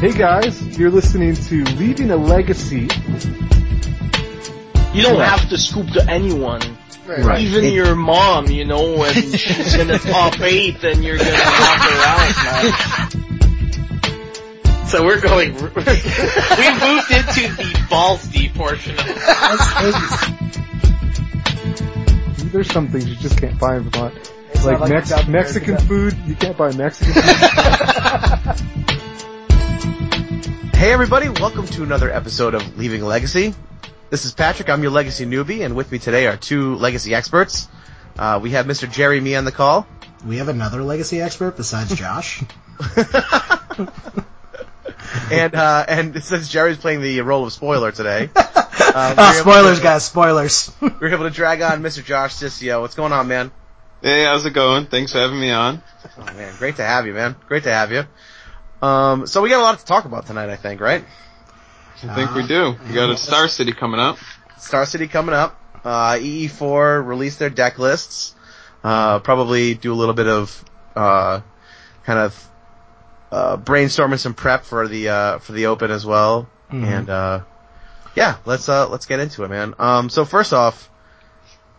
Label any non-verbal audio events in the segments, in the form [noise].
Hey guys, you're listening to Leaving a Legacy. You don't have to scoop to anyone. Right. Even your mom, you know, when [laughs] she's in the top eight, then you're gonna knock her out, man. So we're going. [laughs] we moved into the balls deep portion of the There's some things you just can't buy in Vermont. It's Like, like Mex- South America Mexican food, you can't buy Mexican [laughs] food. Hey everybody, welcome to another episode of Leaving a Legacy. This is Patrick, I'm your legacy newbie, and with me today are two legacy experts. Uh, we have Mr. Jerry Me on the call. We have another legacy expert besides Josh. [laughs] And, uh, and since Jerry's playing the role of spoiler today, [laughs] uh, oh, we're spoilers, to- guys, spoilers. [laughs] We're able to drag on Mr. Josh Cicio. What's going on, man? Hey, how's it going? Thanks for having me on. Oh man, great to have you, man. Great to have you. Um, so we got a lot to talk about tonight, I think, right? I think we do. We got a Star City coming up. Star City coming up. Uh, EE4 released their deck lists. Uh, probably do a little bit of, uh, kind of, uh, brainstorming some prep for the, uh, for the open as well. And, uh, yeah, let's, uh, let's get into it, man. Um, so first off,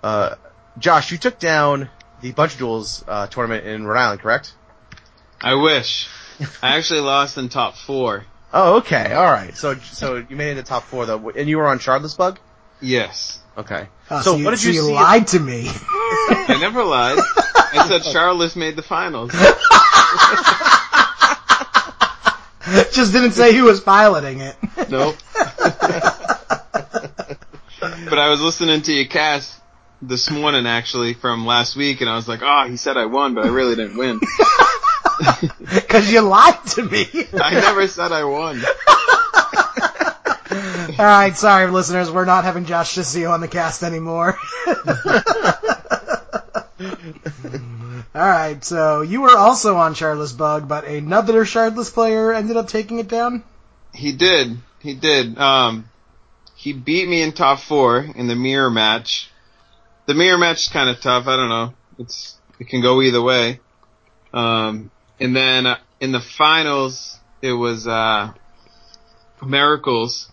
uh, Josh, you took down the Bunch of Duals, uh, tournament in Rhode Island, correct? I wish. [laughs] I actually lost in top four. Oh, okay, alright. So, so you made it to top four though, and you were on Shardless Bug? Yes. Okay. Oh, so, you, what did so you, you see? lied to me. I never lied. I [laughs] said Shardless made the finals. [laughs] Just didn't say who was piloting it. Nope. but I was listening to your cast this morning actually from last week and I was like, oh, he said I won, but I really didn't win. [laughs] Cause you lied to me. [laughs] I never said I won. [laughs] Alright, sorry listeners, we're not having Josh Cicio on the cast anymore. Alright, so you were also on Shardless Bug, but another Shardless player ended up taking it down? He did. He did. Um, he beat me in top four in the mirror match. The mirror match is kind of tough. I don't know. It's it can go either way. Um, and then uh, in the finals, it was uh, miracles.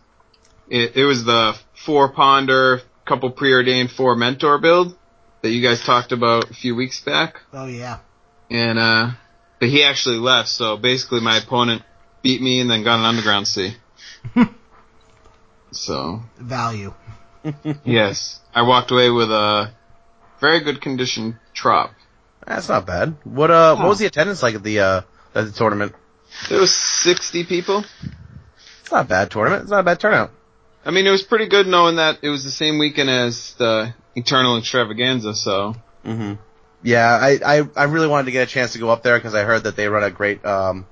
It, it was the four ponder, couple preordained four mentor build that you guys talked about a few weeks back Oh yeah. and uh but he actually left so basically my opponent beat me and then got an Underground Sea. [laughs] so Value. yes, I walked away with a very good condition trop. That's not bad. What uh, what was the attendance like at the uh, at the tournament? There was 60 people. It's not a bad tournament. It's not a bad turnout. I mean, it was pretty good knowing that it was the same weekend as the Eternal Extravaganza. So Mm-hmm. Yeah, I, I I really wanted to get a chance to go up there because I heard that they run a great um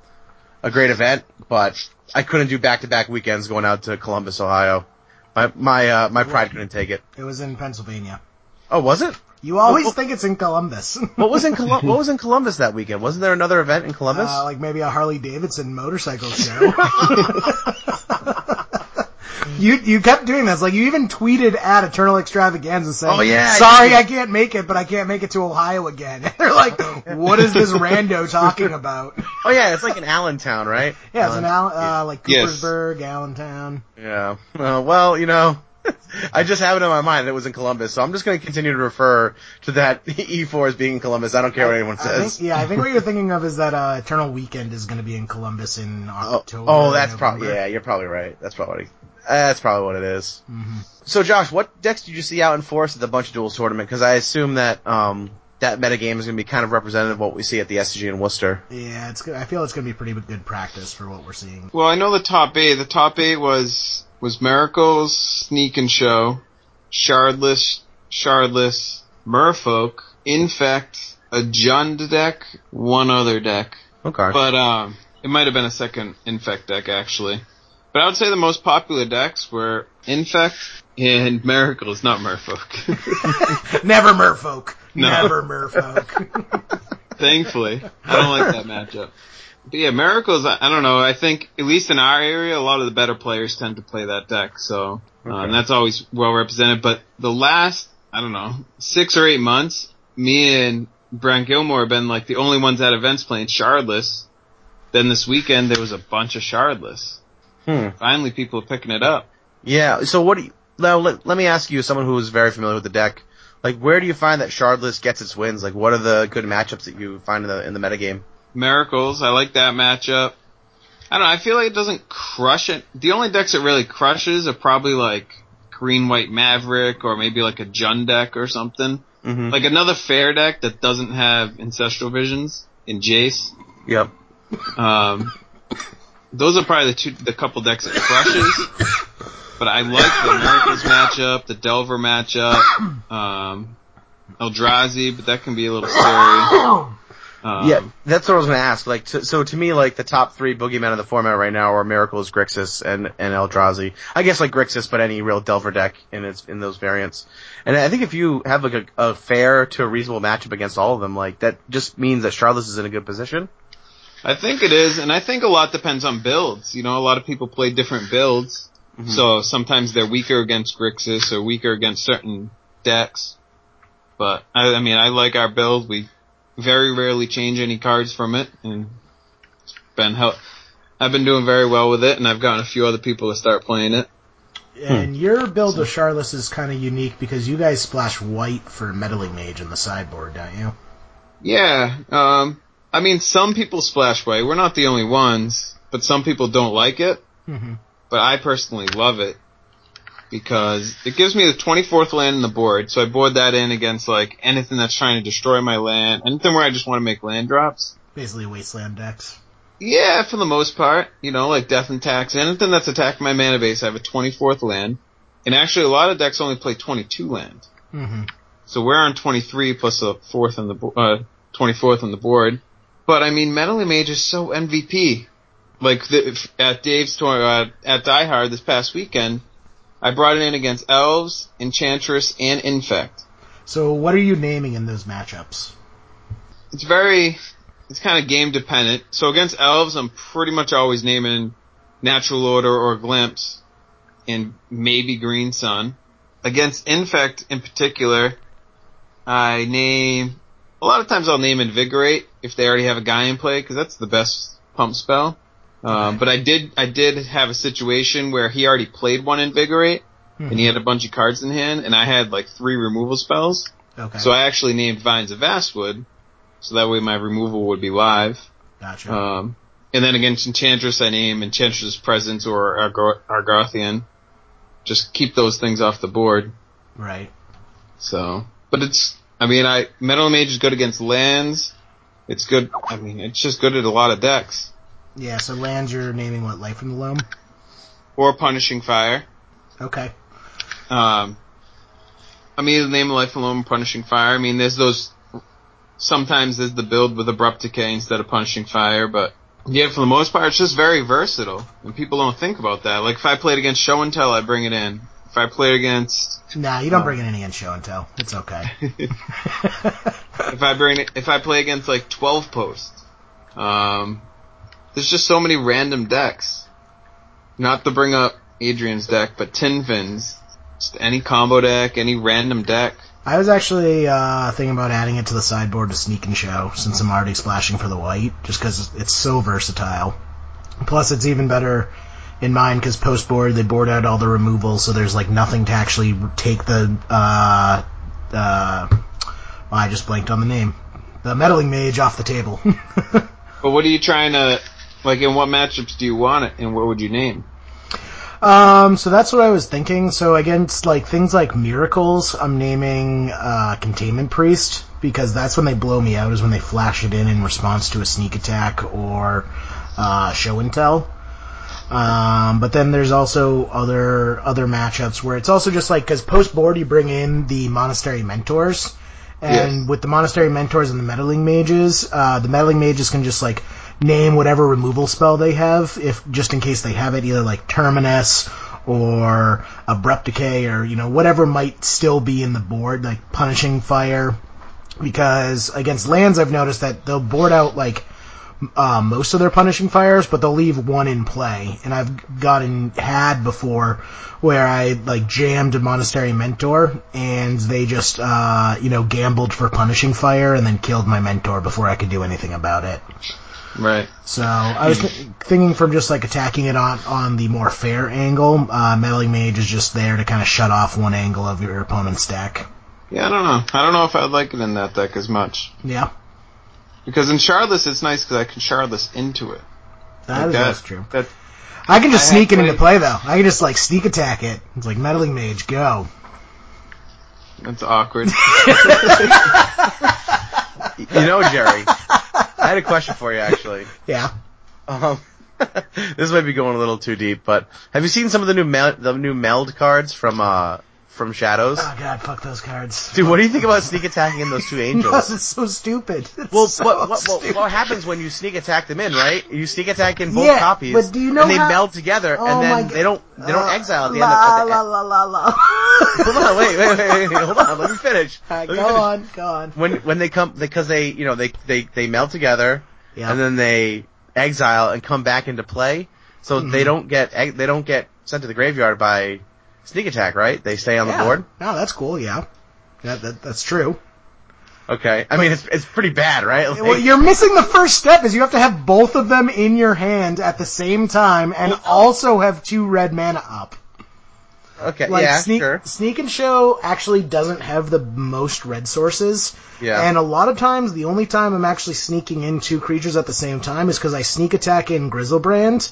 a great event, but I couldn't do back to back weekends going out to Columbus, Ohio. My my uh, my pride couldn't take it. It was in Pennsylvania. Oh, was it? You always think it's in Columbus. [laughs] What was in Colum- What was in [laughs] Columbus that weekend? Wasn't there another event in Columbus? Uh, like maybe a Harley Davidson motorcycle [laughs] show. you you kept doing this. Like you even tweeted at Eternal Extravaganza saying, Oh, yeah, sorry did. I can't make it, but I can't make it to Ohio again." They're like, "What is this rando talking about?" oh yeah, it's like in Allentown, right? Yeah, it's in Allen- Al- uh, like Yes. Coopersburg, Allentown. Yeah. Uh, well, you know, [laughs] I just have it in my mind that it was in Columbus, so I'm just going to continue to refer to that [laughs] E4 as being in Columbus. I don't care what anyone I says. think, yeah, I think what you're [laughs] thinking of is that uh, Eternal Weekend is going to be in Columbus in Oh, October. oh, that's probably yeah. You're probably right. That's probably that's probably what it is. Mm-hmm. So, Josh, what decks did you see out in force at the Bunch of Duals tournament? Because I assume that um that metagame is going to be kind of representative of what we see at the SCG in Worcester. Yeah, it's. I feel it's going to be pretty good practice for what we're seeing. well, I know the top eight. The top eight was was Miracles, Sneak and Show, Shardless, Shardless, Merfolk, Infect, a Jund deck, one other deck. Okay. But um, it might have been a second Infect deck actually. But I would say the most popular decks were Infect and Miracles, not Merfolk. [laughs] Never Merfolk. No. Never Merfolk. [laughs] Thankfully, I don't like that matchup. But yeah, Miracles. I, I don't know. I think at least in our area, a lot of the better players tend to play that deck. So uh, Okay. and that's always well represented. But the last, I don't know, six or eight months, me and Brent Gilmore have been like the only ones at events playing Shardless. then this weekend there was a bunch of shardless. Hmm. Finally, people are picking it up. Yeah. So what? Do you, now let, let me ask you, someone who is very familiar with the deck, like where do you find that Shardless gets its wins? Like what are the good matchups that you find in the in the metagame? Miracles, I like that matchup. I don't know, I feel like it doesn't crush it. The only decks it really crushes are probably like Green White Maverick or maybe like a Jund deck or something. Mm-hmm. Like another fair deck that doesn't have Ancestral Visions in Jace. Yep. Um, those are probably the two, the couple decks it crushes. But I like the Miracles matchup, the Delver matchup, um, Eldrazi, but that can be a little scary. [coughs] Um, yeah, that's what I was going to ask. Like, to, so to me, like the top three boogeymen of the format right now are Miracles, Grixis, and and Eldrazi. I guess like Grixis, but any real Delver deck in its in those variants. And I think if you have like a, a fair to a reasonable matchup against all of them, like that just means that Shardless is in a good position. I think it is, and I think a lot depends on builds. You know, a lot of people play different builds, so sometimes they're weaker against Grixis or weaker against certain decks. But I, I mean, I like our build. We very rarely change any cards from it, and it's been hel- I've been doing very well with it, and I've gotten a few other people to start playing it. And your build of Shardless is kind of unique because you guys splash white for Meddling Mage in the sideboard, don't you? Yeah, um, I mean, some people splash white. We're not the only ones, but some people don't like it. Mm-hmm. but I personally love it because it gives me the 24th land in the board, so I board that in against like anything that's trying to destroy my land, anything where I just want to make land drops. Basically, Wasteland decks. Yeah, for the most part, you know, like Death and Tax, anything that's attacking my mana base, I have a 24th land. And actually, a lot of decks only play 22 land. Mm-hmm. So we're on 23 plus a fourth on the uh 24th on the board. But I mean, Meddling Mage is so MVP. Like the, at Dave's tour uh, at Die Hard this past weekend, I brought it in against Elves, Enchantress, and Infect. So, what are you naming in those matchups? It's very, it's kind of game dependent. So against Elves, I'm pretty much always naming Natural Order or Glimpse, and maybe Green Sun. Against Infect in particular, I name, a lot of times I'll name Invigorate if they already have a guy in play, because that's the best pump spell. Um, but I did, I did have a situation where he already played one Invigorate, and he had a bunch of cards in hand, and I had like three removal spells. Okay. So I actually named Vines of Vastwood, so that way my removal would be live. gotcha. Um, and then against Enchantress, I name Enchantress Presence or Argo- Argothian. Just keep those things off the board. right. So, but it's, I mean, I Meddling Mage is good against lands. It's good. I mean, it's just good at a lot of decks. Yeah, so lands you're naming what? Life in the Loam? Or Punishing Fire. Okay. Um, I mean, the name of Life Alone, Punishing Fire. I mean, there's those. Sometimes there's the build with Abrupt Decay instead of Punishing Fire, but yeah, for the most part, it's just very versatile, and people don't think about that. Like if I played against Show and Tell, I bring it in. If I played against, Nah, you don't bring it in any in show and tell. It's okay. [laughs] [laughs] if I bring it, if I play against like 12 posts, um, there's just so many random decks. Not to bring up Adrian's deck, but Tin Fins. Just any combo deck, any random deck. I was actually uh, thinking about adding it to the sideboard to sneak and show since I'm already splashing for the white, just because it's so versatile. Plus, it's even better in mine because post board they board out all the removals, so there's like nothing to actually take the. Uh, uh, well, I just blanked on the name. The meddling mage off the table. [laughs] But what are you trying to, like, in what matchups do you want it, and what would you name? Um, so that's what I was thinking. So against like things like miracles, I'm naming uh, containment priest because that's when they blow me out is when they flash it in in response to a sneak attack or uh, show and tell. Um, but then there's also other other matchups where it's also just like because post board you bring in the monastery mentors, and Yes. with the monastery mentors and the meddling mages, uh, the meddling mages can just like name whatever removal spell they have, if just in case they have it, either like terminus or abrupt decay or you know whatever might still be in the board, like punishing fire. Because against lands, I've noticed that they'll board out like uh, most of their punishing fires, but they'll leave one in play. And I've gotten had before where I like jammed a monastery mentor, and they just uh, you know gambled for punishing fire and then killed my mentor before I could do anything about it. Right. So I was th- thinking from just like attacking it on on the more fair angle. Uh, meddling mage is just there to kind of shut off one angle of your opponent's deck. Yeah, I don't know. I don't know if I'd like it in that deck as much. Yeah, Because in Shardless, it's nice because I can Shardless into it. that Like is that- that's true. That, I can just I sneak it have into play though. I can just like sneak attack it. It's like meddling mage, go. that's awkward. [laughs] You know, Jerry, I had a question for you actually. [laughs] Yeah. Um, [laughs] this might be going a little too deep, but have you seen some of the new mel- the new meld cards from uh from Shadows? Oh god, fuck those cards. Dude, what do you think about sneak attacking in those two Because [laughs] angels? it's so stupid. It's Well, so what, what, what, stupid. what happens when you sneak attack them in, right? You sneak attack in both Yeah, copies, but do you know and they how- meld together, Oh and then they don't they don't Uh, exile at the la, end. Of, at the, la [laughs] la la la. hold on, wait, wait, wait, wait, hold on, let me finish. Alright, Let me go finish. on, go on. When when they come because they you know they they they meld together, Yeah. and then they exile and come back into play, so Mm-hmm. they don't get they don't get sent to the graveyard by sneak attack, right? They stay on yeah. the board. No, that's cool. Yeah, that, that that's true. Okay, I mean it's it's pretty bad, right? Like- Well, you're missing the first step. Is you have to have both of them in your hand at the same time, and oh. also have two red mana up. okay, Like yeah, sneak, sure, sneak and show actually doesn't have the most red sources. Yeah. And a lot of times, the only time I'm actually sneaking in two creatures at the same time is because I sneak attack in Griselbrand,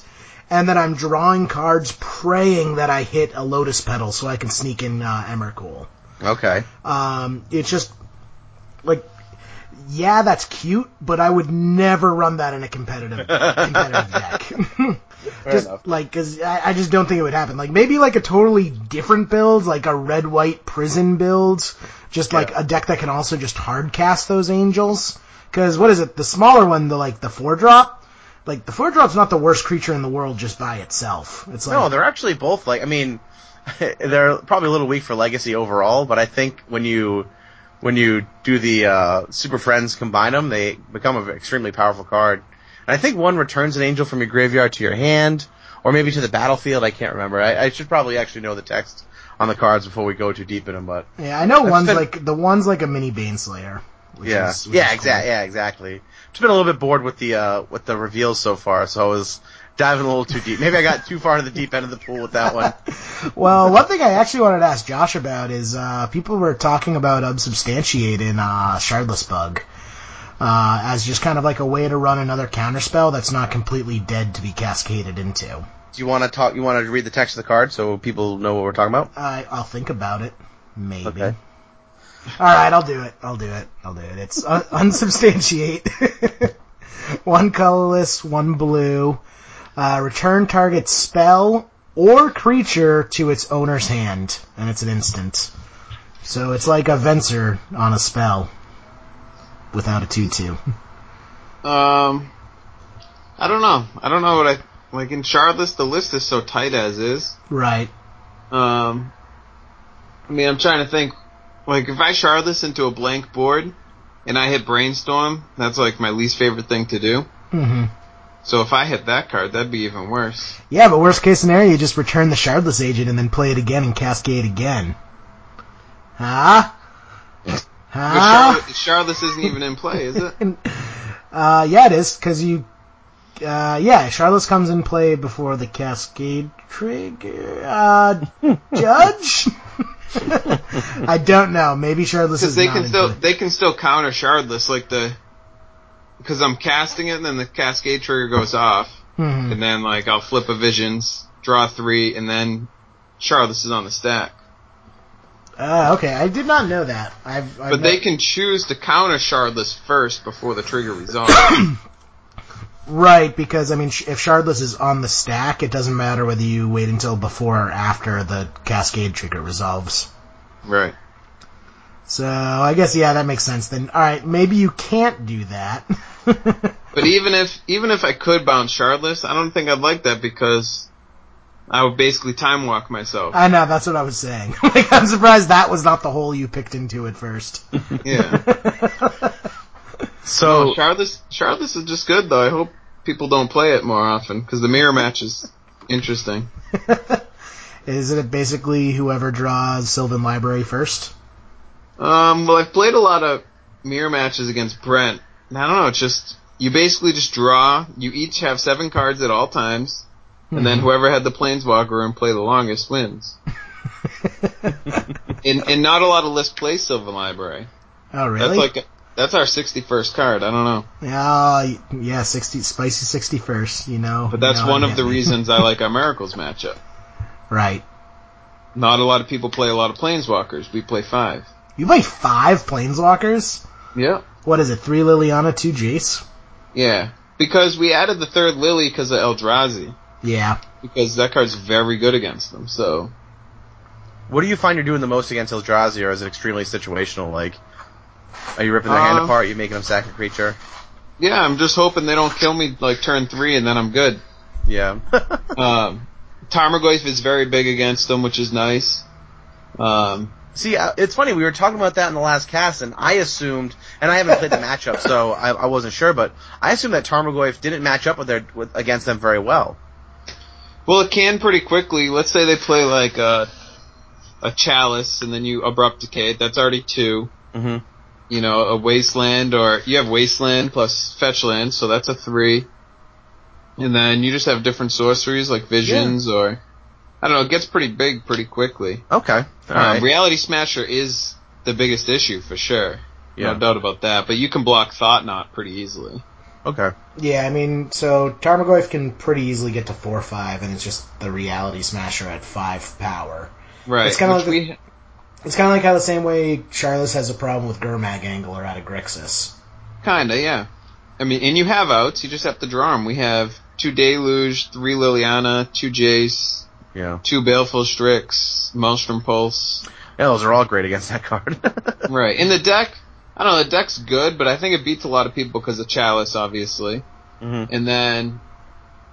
and then I'm drawing cards praying that I hit a Lotus Petal so I can sneak in uh, Emrakul. okay. Um, it's just like, yeah, that's cute, but I would never run that in a competitive [laughs] competitive deck. [laughs] just enough. like, cause I, I just don't think it would happen. Like maybe like a totally different build, like a red white prison build, just like Yeah. a deck that can also just hard cast those angels. Cause what is it? The smaller one, the like the four drop. Like the four drop's not the worst creature in the world just by itself. It's like No, they're actually both like. I mean, [laughs] they're probably a little weak for legacy overall, but I think when you when you do the uh, Super Friends combine them, they become an extremely powerful card. And I think one returns an angel from your graveyard to your hand, or maybe to the battlefield. I can't remember. I, I should probably actually know the text on the cards before we go too deep in them. But yeah, I know one's like the one's like a mini Baneslayer. Which yeah, is, yeah, exactly. Yeah, exactly. Just been a little bit bored with the uh, with the reveals so far, so I was diving a little too deep. Maybe I got too far to the deep end of the pool with that one. [laughs] Well, one thing I actually wanted to ask Josh about is uh, people were talking about unsubstantiate in uh, Shardless Bug uh, as just kind of like a way to run another counterspell that's not completely dead to be cascaded into. Do you want to talk? You want to read the text of the card so people know what we're talking about? I, I'll think about it. Maybe. Okay. All right, I'll do it. I'll do it. I'll do it. It's un- [laughs] unsubstantiate. [laughs] one colorless, one blue. Uh, return target spell or creature to its owner's hand, and it's an instant. So it's like a Venser on a spell without a two-two. Um, I don't know. I don't know what I like in Shardless. The list is so tight as is. Right. Um, I mean, I'm trying to think. Like, if I Shardless into a blank board and I hit Brainstorm, that's like my least favorite thing to do. hmm So if I hit that card, that'd be even worse. Yeah, but worst case scenario, you just return the Shardless Agent and then play it again and cascade again. Huh? But Huh? Shardless, Shardless isn't even in play, is it? [laughs] Uh, yeah, it is because you. Uh, yeah, Shardless comes in play before the Cascade trigger. Uh, [laughs] Judge. [laughs] I don't know. Maybe Shardless Because they can still they can still counter Shardless like the because I'm casting it and then the Cascade trigger goes off Mhm. and then like I'll flip a Visions, draw three, and then Shardless is on the stack. Uh, okay, I did not know that. I've, I've But they not- can choose to counter Shardless first before the trigger resolves. [coughs] right because I mean, if Shardless is on the stack, it doesn't matter whether you wait until before or after the Cascade trigger resolves. right. So I guess yeah, that makes sense. Then all right, maybe you can't do that. [laughs] But even if even if I could bounce Shardless, I don't think I'd like that because I would basically time walk myself. I know that's what I was saying. [laughs] like, I'm surprised that was not the hole you picked into at first. Yeah. [laughs] So No, Shardless Shardless is just good though. I hope people don't play it more often because the mirror match is interesting. [laughs] Is it basically whoever draws Sylvan Library first? Um, well, I've played a lot of mirror matches against Brent. and I don't know. It's just you basically just draw. You each have seven cards at all times, and then whoever had the planeswalker and play the longest wins. [laughs] and and not a lot of lists play Sylvan Library. Oh, really? That's like that's our sixty first card. I don't know, yeah, yeah, sixty spicy sixty first. You know, but that's you know, one of the reasons I like our Miracles matchup. [laughs] Right. Not a lot of people play a lot of planeswalkers. We play five. You play five planeswalkers. Yeah. What is it? Three Liliana, two Jace. Yeah. Because we added the third Lily because of Eldrazi. Yeah. Because that card's very good against them. So What do you find you're doing the most against Eldrazi, or is it extremely situational? Like, are you ripping their hand Um, apart? Are you making them sack a creature? yeah, I'm just hoping they don't kill me like turn three and then I'm good. Yeah. [laughs] Um, Tarmogoyf is very big against them, which is nice. Um, See, uh, it's funny. We were talking about that in the last cast, and I assumed, and I haven't played the matchup, so I, I wasn't sure, but I assumed that Tarmogoyf didn't match up with their with, against them very well. well, it can pretty quickly. Let's say they play like a a chalice and then you abrupt decay. That's already two. Mm-hmm. You know, a wasteland or you have wasteland plus fetch land, so that's a three. And then you just have different sorceries like visions or I don't know. It gets pretty big pretty quickly. Okay. All Um, right. Reality Smasher is the biggest issue for sure. Yeah. No doubt about that. But you can block Thought Knot pretty easily. Okay. Yeah, I mean, so Tarmogoyf can pretty easily get to four five, and it's just the Reality Smasher at five power. Right. It's kinda which like we, It's kind of like how the same way Shardless has a problem with Gurmag Angler out of Grixis. kinda, yeah. I mean, and you have outs. You just have to draw them. We have two Deluge, three Liliana, two Jace, Yeah. two Baleful Strix, Maelstrom Pulse. Yeah, those are all great against that card. [laughs] Right. In the deck, I don't know, the deck's good, but I think it beats a lot of people because of Chalice, obviously. Mhm. And then,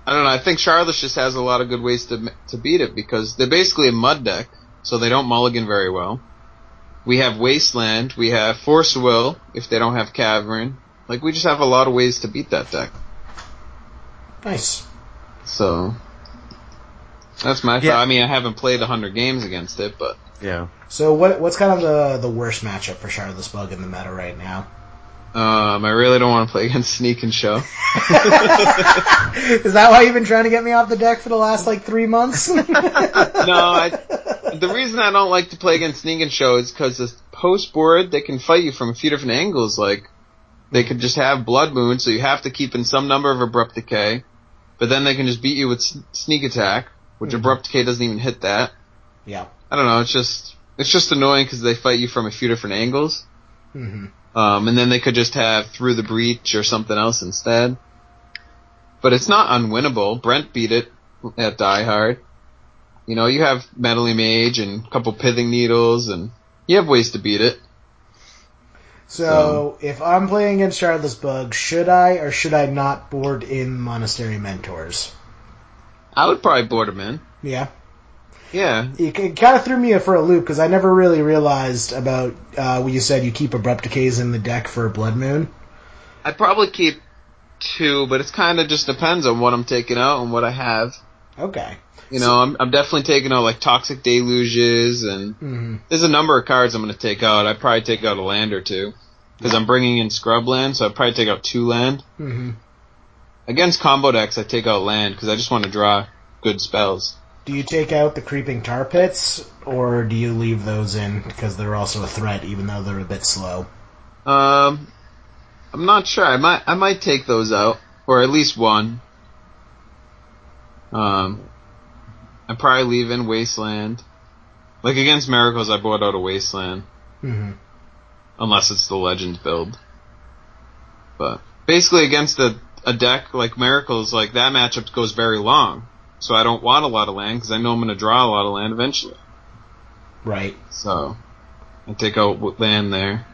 I don't know, I think Shardless just has a lot of good ways to, to beat it because they're basically a mud deck, so they don't mulligan very well. We have Wasteland, we have Force Will, if they don't have Cavern. Like, we just have a lot of ways to beat that deck. Nice. So, that's my Yeah. thought. I mean, I haven't played 100 games against it, but yeah. So what what's kind of the the worst matchup for Shardless Bug in the meta right now? Um, I really don't want to play against Sneak and Show. [laughs] Is that why you've been trying to get me off the deck for the last like three months? [laughs] no, I, the reason I don't like to play against Sneak and Show is because the post board they can fight you from a few different angles. Like they could just have Blood Moon, so you have to keep in some number of Abrupt Decay, but then they can just beat you with Sneak Attack, which Abrupt Decay doesn't even hit that. yeah. I don't know. It's just it's just annoying because they fight you from a few different angles. hmm Um, and then they could just have Through the Breach or something else instead. But it's not unwinnable. Brent beat it at Die Hard. You know, you have Meddling Mage and a couple Pithing Needles, and you have ways to beat it. So if I'm playing against Shardless Bug, should I or should I not board in Monastery Mentors? I would probably board him in. Yeah. Yeah. It, it kind of threw me for a loop because I never really realized about uh, when you said you keep abrupt decays in the deck for Blood Moon. I'd probably keep two, but it's kind of just depends on what I'm taking out and what I have. Okay. You know, I'm, I'm definitely taking out like Toxic Deluges and hmm There's a number of cards I'm going to take out. I'd probably take out a land or two. Because I'm bringing in scrub land, so I'd probably take out two land. hmm Against combo decks, I take out land because I just want to draw good spells. Do you take out the creeping tar pits or do you leave those in because they're also a threat even though they're a bit slow? Um, I'm not sure. I might I might take those out, or at least one. Um, I'd probably leave in Wasteland. Like against Miracles, I bought out a Wasteland. hmm unless it's the Legend build. But basically, against a, a deck like Miracles, like that matchup goes very long, so I don't want a lot of land because I know I'm going to draw a lot of land eventually. Right. So I take out land there.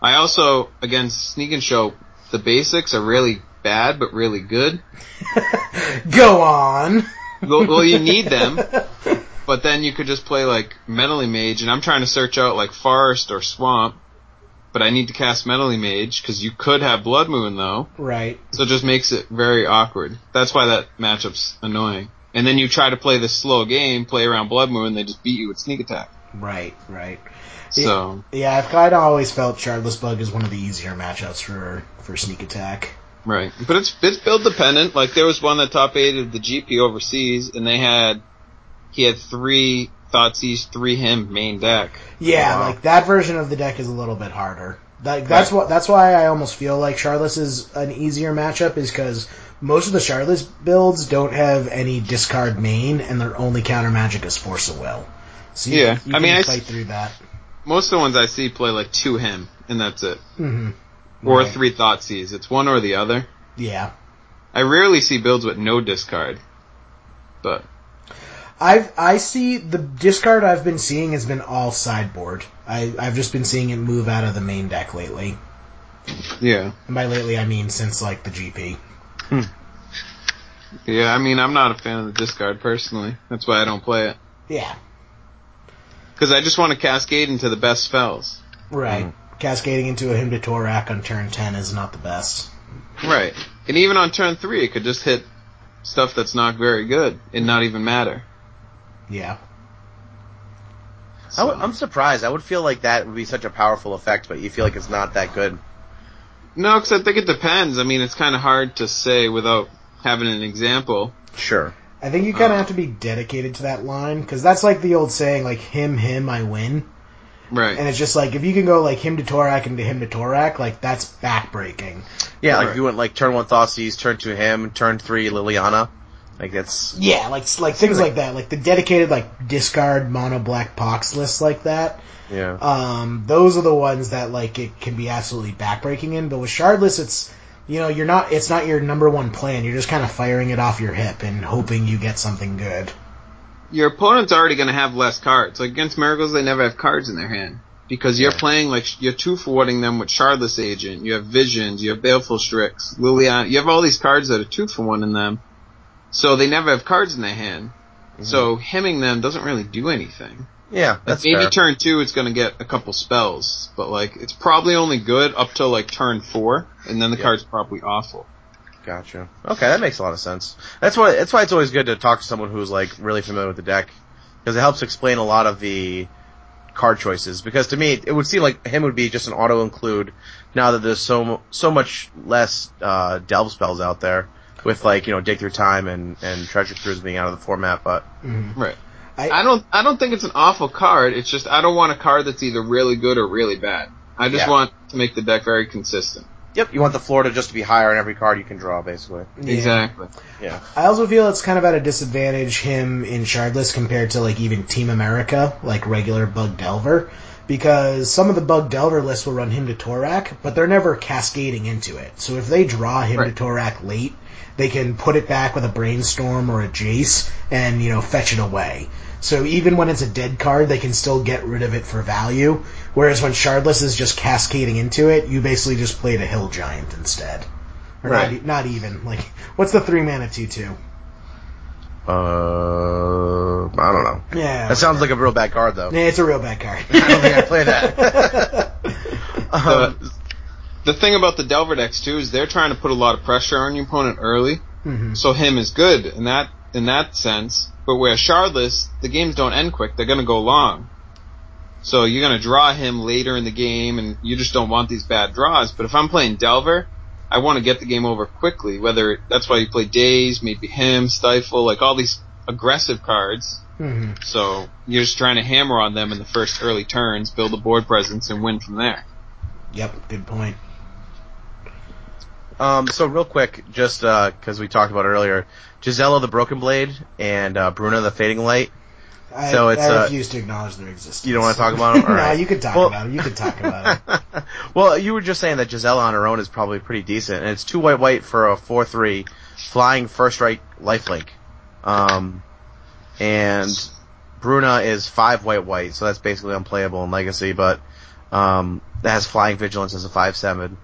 I also again, Sneak and Show, the basics are really bad but really good. [laughs] Go on. Well, well, you need them, [laughs] but then you could just play like Meddling Mage, and I'm trying to search out like Forest or Swamp, but I need to cast Meddling Mage because you could have Blood Moon though, Right. so it just makes it very awkward. That's why that matchup's annoying. And then you try to play this slow game, play around Blood Moon, they just beat you with Sneak Attack. Right, right. So Yeah, I've kind of always felt Shardless Bug is one of the easier matchups for for sneak attack. right, but it's it's build dependent. Like there was one that top eighted the GP overseas, and they had he had three Thoughtseize, three Hymn main deck. Yeah, Wow. like that version of the deck is a little bit harder. Like that's what that's why I almost feel like Shardless is an easier matchup is because most of the Shardless builds don't have any discard main, and their only counter magic is Force of Will. So you, Yeah, you I mean, I fight s- through that. Most of the ones I see play like two Hymn, and that's it, hmm or Right. three Thoughtseize. It's one or the other. Yeah, I rarely see builds with no discard, but I've I see the discard I've been seeing has been all sideboard. I I've just been seeing it move out of the main deck lately. yeah, And by lately, I mean since like the GP. Hmm. yeah. I mean, I'm not a fan of the discard personally. That's why I don't play it. Yeah, Because I just want to cascade into the best spells. right. Hmm. Cascading into a Hymn to Tourach on turn ten is not the best. Right. And even on turn three, it could just hit stuff that's not very good and not even matter. Yeah. I w- I'm surprised. I would feel like that would be such a powerful effect, but you feel like it's not that good. No, because I think it depends. I mean, it's kind of hard to say without having an example. Sure. I think you kind of uh. have to be dedicated to that line because that's like the old saying, like Hymn, Hymn, I win. Right. And it's just like if you can go like Hymn to Tourach and to Hymn to Tourach, like that's backbreaking. Yeah, like Right. if you went like turn one Thoughtseize, turn two Hymn, turn three Liliana. Like that's Yeah, like like things like that, like the dedicated like discard mono black pox lists like that. yeah. Um, those are the ones that like it can be absolutely backbreaking in. But with Shardless, it's you know you're not it's not your number one plan. You're just kind of firing it off your hip and hoping you get something good. Your opponent's already going to have less cards. Like against Miracles, they never have cards in their hand. Because you're Yeah. playing like, you're two forwarding them with Shardless Agent, you have Visions, you have Baleful Strix, Liliana, you have all these cards that are two for one in them. So they never have cards in their hand. So hemming them doesn't really do anything. yeah, that's Maybe fair. turn two, it's gonna get a couple spells, but like it's probably only good up till like turn four, and then the Yeah. card's probably awful. Gotcha. Okay, that makes a lot of sense. That's why that's why it's always good to talk to someone who's like really familiar with the deck because it helps explain a lot of the card choices. Because to me, it would seem like Hymn would be just an auto include now that there's so so much less uh, delve spells out there with like you know dig through time and and treasure cruise being out of the format. But mm-hmm. Right. I- I don't. I don't think it's an awful card. It's just I don't want a card that's either really good or really bad. I just Yeah. want to make the deck very consistent. yep, you want the floor to just to be higher on every card you can draw, basically. Yeah. Exactly. Yeah. I also feel it's kind of at a disadvantage Hymn in Shardless compared to like even Team America, like regular Bug Delver, because some of the Bug Delver lists will run Hymn to Tourach, but they're never cascading into it. So if they draw Hymn Right. to Tourach late, they can put it back with a Brainstorm or a Jace and you know fetch it away. So even when it's a dead card, they can still get rid of it for value. Whereas when Shardless is just cascading into it, you basically just played a Hill Giant instead. Or not, Right. e- not even. Like, what's the three mana 2 2? Uh, I don't know. Yeah. That sounds like a real bad card, though. Yeah, it's a real bad card. [laughs] I don't think I play that. [laughs] [laughs] um, The thing about the Delver decks too is they're trying to put a lot of pressure on your opponent early. hmm So Hymn is good in that in that sense. But where Shardless, the games don't end quick; they're gonna go long. So you're gonna draw Hymn later in the game, and you just don't want these bad draws. But if I'm playing Delver, I want to get the game over quickly. Whether that's why you play Daze, maybe Hymn, Stifle, like all these aggressive cards. hmm So you're just trying to hammer on them in the first early turns, build a board presence, and win from there. Yep, good point. Um, so real quick, just because we talked about it earlier, Gisela the Broken Blade and uh, Bruna the Fading Light. I, So it's, I uh, refuse to acknowledge their existence. You don't want to talk about them? [laughs] No, right. you can talk Well- about it. You can talk about it. [laughs] well, you were just saying that Gisela on her own is probably pretty decent, and it's two white white for a four three, flying first strike lifelink, um, and Bruna is five white white, so that's basically unplayable in Legacy, but um, that has flying vigilance as a five seven.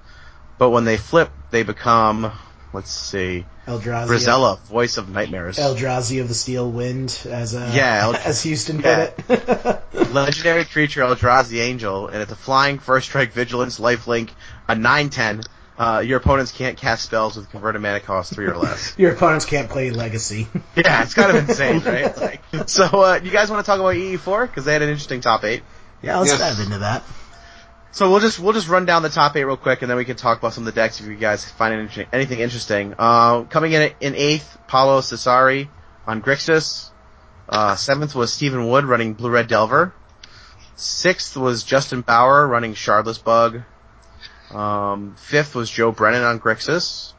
But when they flip, they become let's see, Eldrazi. Brisela, voice of nightmares. Eldrazi of the Steel Wind, as a, Yeah, El- [laughs] as Houston yeah. put it. [laughs] Legendary creature Eldrazi Angel, and it's a flying first strike vigilance lifelink, a 9-10 Uh, your opponents can't cast spells with converted mana cost three or less. [laughs] Your opponents can't play Legacy. yeah, it's kind of insane, right? Like, so, uh, you guys want to talk about EE4? Because they had an interesting top eight. yeah, let's Yes. dive into that. So we'll just we'll just run down the top eight real quick, and then we can talk about some of the decks if you guys find anything, interesting. Uh, coming in in eighth, Paulo Cesari on Grixis. Uh, seventh was Stephen Wood running Blue Red Delver. Sixth was Justin Bauer running Shardless Bug. Um, fifth was Joe Brennan on Grixis.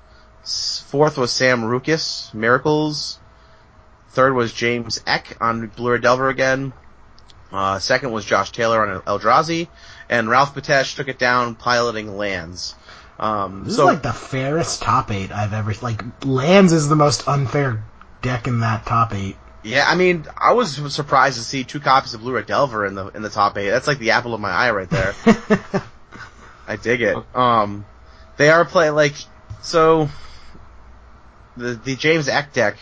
Fourth was Sam Rukas, Miracles. Third was James Eck on Blue Red Delver again. Uh, second was Josh Taylor on Eldrazi and Ralph Patesh took it down piloting lands. Um, This so is like the fairest top eight I've ever like. Lands is the most unfair deck in that top eight. yeah, I mean, I was surprised to see two copies of Blue Red Delver in the in the top eight. That's like the apple of my eye right there. [laughs] I dig it. Um, they are playing like so. The the James Eck deck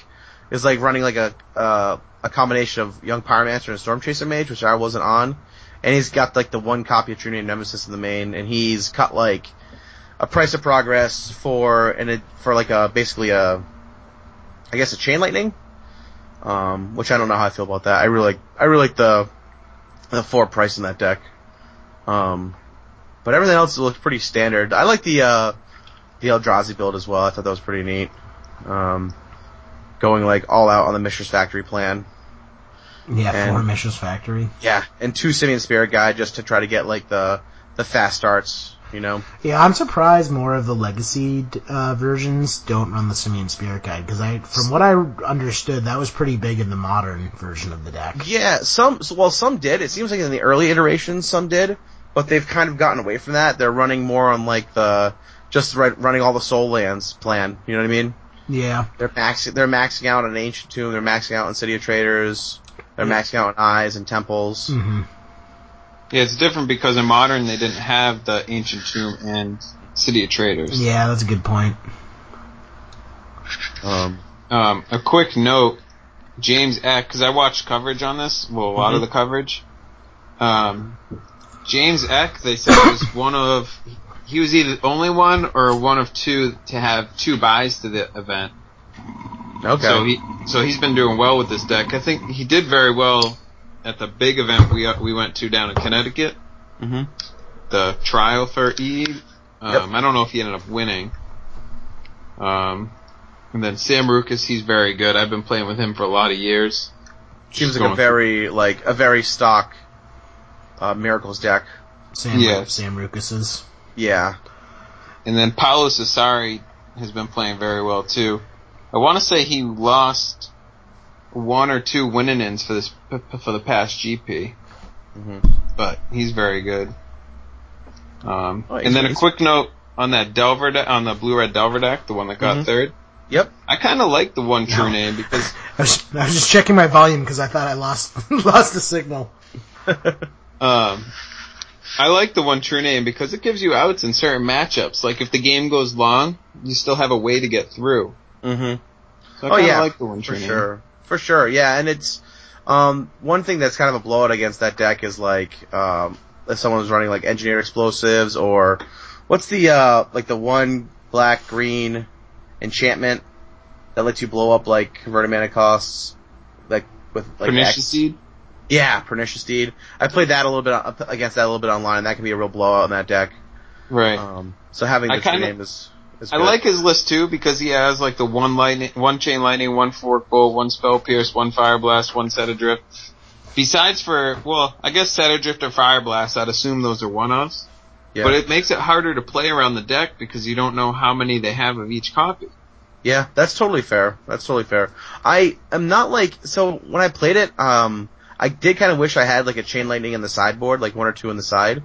is like running like a uh, a combination of Young Pyromancer and Storm Chaser Mage, which I wasn't on, and he's got like the one copy of True-Name Nemesis in the main, and he's cut like a price of progress for and for like a basically a I guess a chain lightning, um, which I don't know how I feel about that. I really like I really like the the four price in that deck. Um, but everything else looks pretty standard. I like the uh, the Eldrazi build as well. I thought that was pretty neat. Um, going like all out on the Mishra's Factory plan. Yeah, And- for Mishra's Factory. Yeah, and two Simian Spirit Guide just to try to get like the the fast starts. You know. Yeah, I'm surprised more of the Legacy uh, versions don't run the Simian Spirit Guide because I, from what I understood, that was pretty big in the modern version of the deck. Yeah, some well some did. It seems like in the early iterations some did, but they've kind of gotten away from that. They're running more on like the just right, running all the sol lands plan. You know what I mean? Yeah, They're maxing they're maxing out on ancient tomb. They're maxing out on city of traders. They're maxing out on eyes and temples. hmm Yeah, it's different because in modern they didn't have the ancient tomb and city of traders. yeah, that's a good point. Um, Um, a quick note, James Eck, because I watched coverage on this, well, a lot of the coverage. Um, James Eck, they said was one of, he was either the only one or one of two to have two buys to the event. Okay. So he, so he's been doing well with this deck. I think he did very well at the big event we we went to down in Connecticut, hmm the trial for E. Um, Yep. I don't know if he ended up winning. Um, and then Sam Rukas, he's very good. I've been playing with him for a lot of years. Seems like a going very like a very stock uh, miracles deck. Sam, Yes. Sam Rukas's. Yeah. And then Paolo Cesari has been playing very well too. I want to say he lost one or two winning ins for this for the past GP, hmm but he's very good. Um, Oh, and then a quick note on that Delver de- on the blue red Delver deck, the one that got Mhm. third. Yep. I kind of like the one true No. name because [laughs] I was, I was just checking my volume because I thought I lost [laughs] lost the signal. [laughs] Um, I like the one true name because it gives you outs in certain matchups. Like if the game goes long, you still have a way to get through. Hmm So I Oh yeah, like the one for true name. sure, for sure. Yeah, and it's um, one thing that's kind of a blowout against that deck is like um, if someone was running like engineer explosives or what's the uh, like the one black green enchantment that lets you blow up like converted mana costs like with like Pernicious X? Seed. Yeah, pernicious deed. I played that a little bit uh, against that a little bit online. and That can be a real blowout in that deck. Right. Um, so having I the true kinda- name is. I good. like his list too because he has like the one lightning, one chain lightning, one fork bolt, one spell pierce, one fire blast, one set adrift. Besides for well, I guess set adrift or fire blast, I'd assume those are one offs. Yeah. But it makes it harder to play around the deck because you don't know how many they have of each copy. Yeah, that's totally fair. That's totally fair. I am not like so when I played it, um, I did kind of wish I had like a chain lightning in the sideboard, like one or two in the side.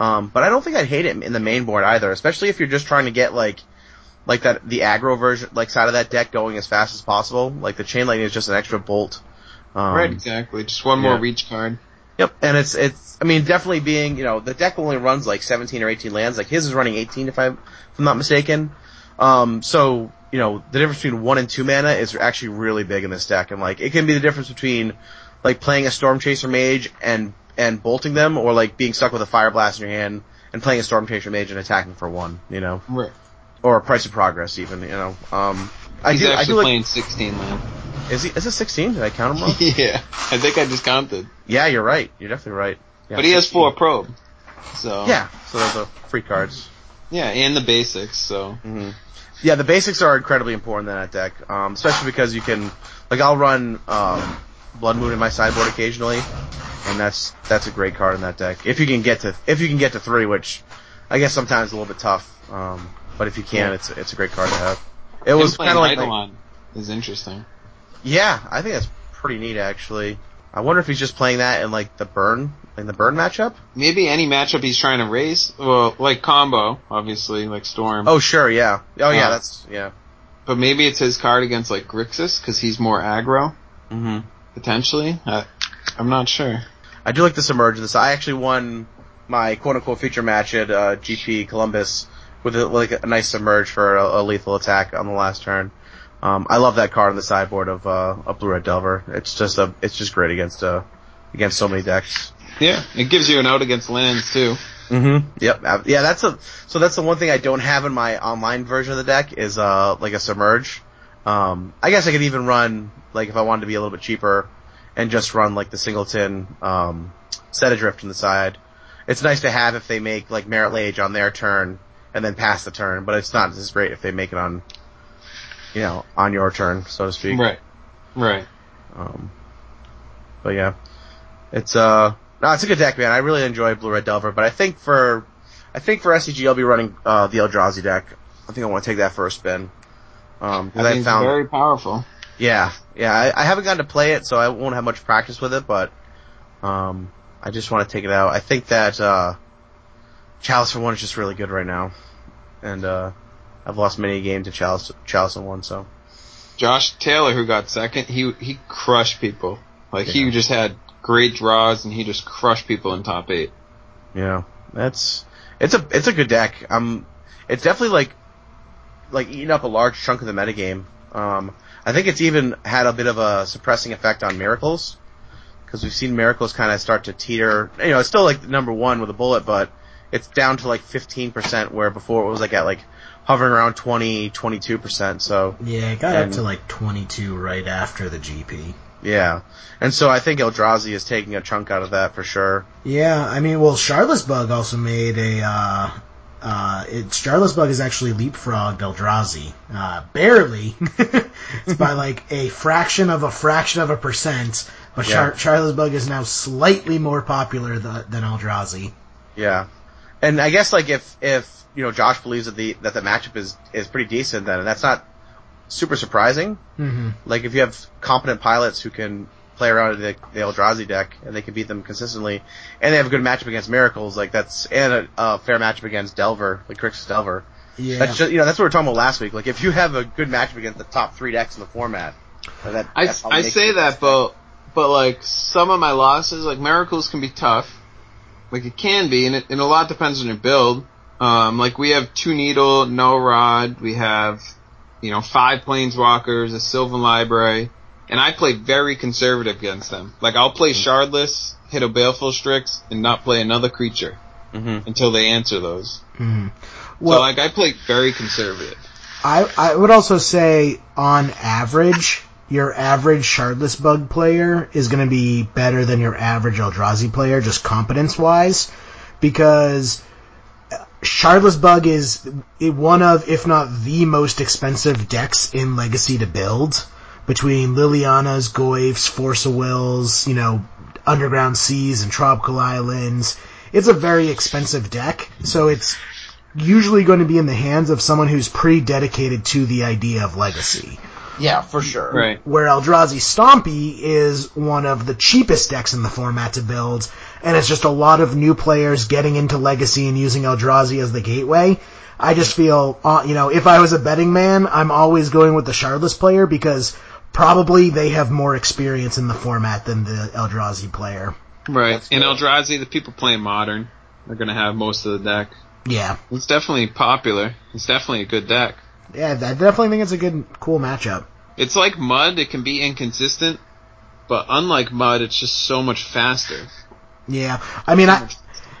Um, but I don't think I'd hate it in the main board either, especially if you're just trying to get like, like that the aggro version, like side of that deck going as fast as possible. Like the chain lightning is just an extra bolt. Um, right, exactly. Just one more yeah. reach card. Yep, and it's it's. I mean, definitely being you know the deck only runs like 17 or 18 lands. Like his is running 18 if, I, if I'm not mistaken. Um, so you know the difference between one and two mana is actually really big in this deck, and like it can be the difference between like playing a Storm Chaser Mage and and bolting them, or like being stuck with a Fire Blast in your hand and playing a Storm Chaser Mage and attacking for one, you know, Right. Or Price of Progress even, you know. Um, I He's do, I actually like, playing 16 land. is he, is it 16? Did I count him wrong? [laughs] yeah, I think I just counted. yeah, you're right. You're definitely right. Yeah, but he has four probe. So Yeah, so those are free cards. yeah, and the basics. So hmm Yeah, the basics are incredibly important in that deck, um, especially because you can, like, I'll run um, Blood Moon in my sideboard occasionally, and that's that's a great card in that deck. If you can get to if you can get to three, which I guess sometimes is a little bit tough, um, but if you can, Yeah. it's it's a great card to have. It was kind of like, Eidolon is interesting. yeah, I think that's pretty neat actually. I wonder if he's just playing that in like the burn in the burn matchup. Maybe any matchup he's trying to raise, well, like combo, obviously, like Storm. Oh sure, yeah. Oh yeah, Uh, that's yeah. But maybe it's his card against like Grixis because he's more aggro hmm potentially. I, I'm not sure. I do like this emergence. I actually won my quote unquote feature match at uh, GP Columbus with a, like a nice submerge for a, a lethal attack on the last turn. Um, I love that card on the sideboard of uh, a blue red delver. It's just a it's just great against uh against so many decks. Yeah, it gives you an out against lands too. Mm-hmm. Yep. Uh, Yeah, that's a so that's the one thing I don't have in my online version of the deck is uh like a submerge. Um, I guess I could even run like if I wanted to be a little bit cheaper and just run like the singleton um set adrift on the side. It's nice to have if they make like Marit Lage on their turn and then pass the turn, but it's not as great if they make it on you know on your turn, so to speak. Right. Right. Um, but yeah, it's uh, no, it's a good deck, man. I really enjoy Blue Red Delver, but I think for, I think for SCG, I'll be running uh the Eldrazi deck. I think I want to take that for a spin. Um, I I found, very powerful. yeah, yeah, I, I haven't gotten to play it, so I won't have much practice with it, but um, I just want to take it out. I think that uh, Chalice for one is just really good right now, and uh, I've lost many games to Chalice, Chalice in one, so. Josh Taylor, who got second, he he crushed people. Like he just had great draws, and he just crushed people in top eight. Yeah, that's it's a it's a good deck. Um, it's definitely like like eating up a large chunk of the metagame. Um, I think it's even had a bit of a suppressing effect on miracles because we've seen miracles kind of start to teeter. You know, it's still like number one with a bullet, but it's down to like 15% where before it was like at like hovering around 20, 22%. So Yeah, it got And- up to like 22 right after the GP. yeah, and so I think Eldrazi is taking a chunk out of that for sure. Yeah, I mean, well, Shardless Bug also made a. Uh, uh, it's Shardless Bug is actually leapfrogged Eldrazi, uh, barely. [laughs] it's by like a fraction of a fraction of a percent. But Yeah. Char- Shardless Bug is now slightly more popular th- than Eldrazi. Yeah, and I guess like if if you know Josh believes that the that the matchup is is pretty decent, then that's not super surprising. Mm-hmm. Like if you have competent pilots who can play around in the, the Eldrazi deck and they can beat them consistently, and they have a good matchup against Miracles, like that's and a, a fair matchup against Delver, like Grixis Delver. Yeah. That's just you know that's what we are talking about last week. Like if you have a good matchup against the top three decks in the format, that I, that probably I say it- that, but but like some of my losses, like miracles can be tough. Like it can be, and it, and a lot depends on your build. Um, like we have two needle, no rod. We have, you know, five planeswalkers, a Sylvan library, and I play very conservative against them. Like I'll play shardless, hit a baleful strix, and not play another creature Mhm. until they answer those. Mhm. Well, so like I play very conservative. I, I would also say, on average, your average Shardless Bug player is going to be better than your average Eldrazi player, just competence wise, because uh, Shardless Bug is one of, if not the most expensive decks in Legacy to build. Between Liliana's, Goyf's, Force of Wills, you know, Underground Seas and Tropical Islands. It's a very expensive deck, so it's usually going to be in the hands of someone who's pretty dedicated to the idea of legacy. Yeah, for sure. Right. Where Eldrazi Stompy is one of the cheapest decks in the format to build, and it's just a lot of new players getting into legacy and using Eldrazi as the gateway. I just feel, uh, you know, if I was a betting man, I'm always going with the Shardless player because probably they have more experience in the format than the Eldrazi player. Right. That's In fair. Eldrazi, the people playing modern are gonna have most of the deck. Yeah. It's definitely popular. It's definitely a good deck. Yeah, I definitely think it's a good, cool matchup. It's like Mud, it can be inconsistent, but unlike Mud, it's just so much faster. Yeah, I mean, I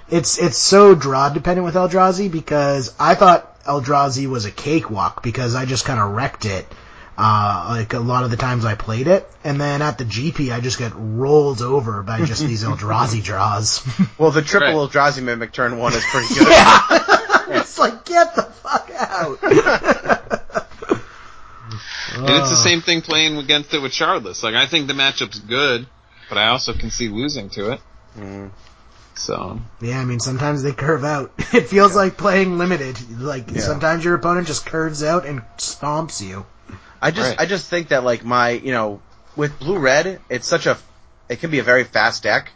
it's it's so draw dependent with Eldrazi because I thought Eldrazi was a cakewalk because I just kind of wrecked it. Uh, like a lot of the times I played it, and then at the GP I just get rolled over by just these [laughs] Eldrazi draws. Well, the triple Right. Eldrazi mimic turn one is pretty [laughs] good. yeah, [laughs] it's like get the fuck out. And it's the same thing playing against it with Shardless. Like I think the matchup's good, but I also can see losing to it. Mm. So Yeah, I mean sometimes they curve out. [laughs] It feels like playing limited. Like Yeah. sometimes your opponent just curves out and stomps you. I just Right. I just think that like my you know with blue red it's such a it can be a very fast deck,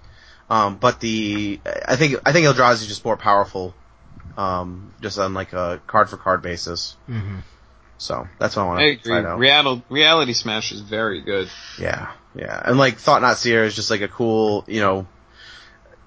um, but the I think I think Eldrazi is just more powerful, um, just on like a card for card basis. Mm-hmm. So that's what I want I to agree. find out. Reality, Reality Smash is very good. Yeah, yeah, and like Thought-Knot Seer is just like a cool you know,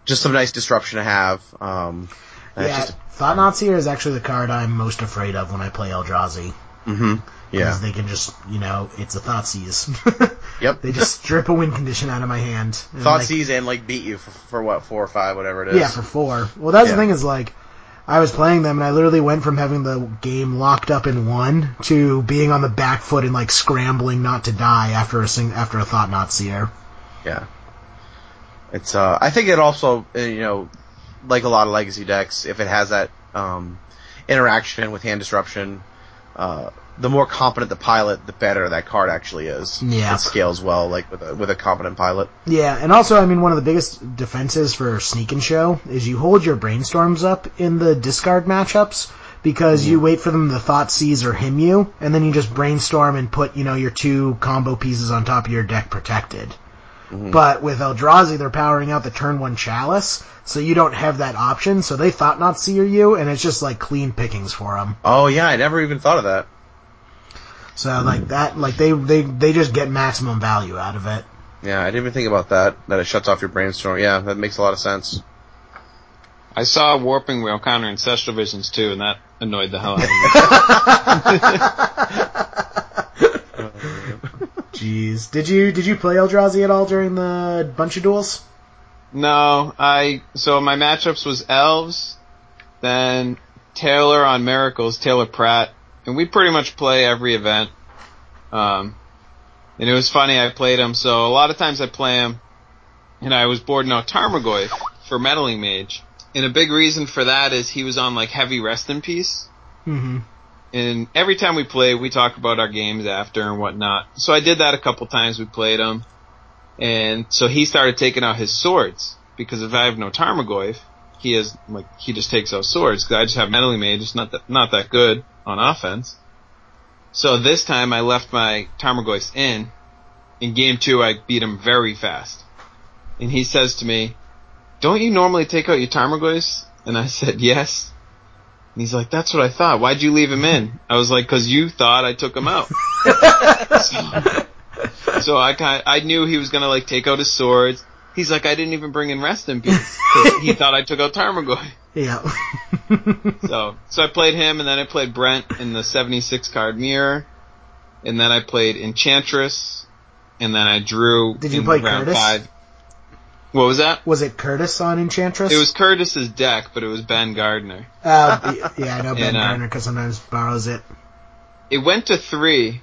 just some nice disruption to have. Um, Yeah, it's just Thought-Knot Seer is actually the card I'm most afraid of when I play Eldrazi. hmm yeah, Because they can just, you know, it's a Thoughtseize. [laughs] yep. they just strip a win condition out of my hand. And, Thought like, Seize and like beat you for, for what four or five whatever it is. Yeah, for four. Well, that's Yeah. the thing is like, I was playing them and I literally went from having the game locked up in one to being on the back foot and like scrambling not to die after a sing- after a Thought-Knot Seer. Yeah. It's uh I think it also uh, you know like a lot of legacy decks if it has that um interaction with hand disruption uh the more competent the pilot the better that card actually is. Yeah. It scales well like with a with a competent pilot. Yeah, and also, I mean, one of the biggest defenses for Sneak and Show is you hold your brainstorms up in the discard matchups because you mm. wait for them to thought seize or Hymn you, and then you just brainstorm and put, you know, your two combo pieces on top of your deck protected. Mm-hmm. But with Eldrazi, they're powering out the turn one chalice, so you don't have that option. So they Thought-Knot Seer you, and it's just like clean pickings for them. Oh yeah, I never even thought of that. So like that, like they they they just get maximum value out of it. Yeah, I didn't even think about that. That it shuts off your brainstorm. Yeah, that makes a lot of sense. I saw Warping Wail counter Ancestral Visions too, and that annoyed the hell out of me. [laughs] Jeez, did you did you play Eldrazi at all during the Bunch of Duals? no, I so my matchups was Elves, then Taylor on Miracles, Taylor Pratt, and we pretty much play every event. Um, and it was funny. I played him, so a lot of times I play him, and I was boarding out Tarmogoyf for Meddling Mage. And a big reason for that is he was on like heavy rest in peace. Mm-hmm. And every time we play, we talk about our games after and whatnot. So I did that a couple times. We played him, and so he started taking out his swords because if I have no Tarmogoyf, he has like he just takes out swords because I just have meddling mage. It's not that not that good on offense. So this time I left my Tarmogoyfs in. In game two, I beat him very fast, and he says to me, "Don't you normally take out your Tarmogoyfs?" And I [laughs] said, "Yes." And he's like, that's what I thought. Why'd you leave him in? I was like, cause you thought I took him out. [laughs] so, so I kind I knew he was gonna like take out his swords. He's like, I didn't even bring in rest in peace. 'cause he [laughs] thought I took out Tarmogoy. Yeah. [laughs] So, so I played him and then I played Brent in the 76 card mirror. And then I played Enchantress. And then I drew Did you play Curtis? five. What was that? was it Curtis on Enchantress? It was Curtis's deck, but it was Ben Gardner. Uh, yeah, I know Ben [laughs] And, uh, Turner because sometimes borrows it. it went to three,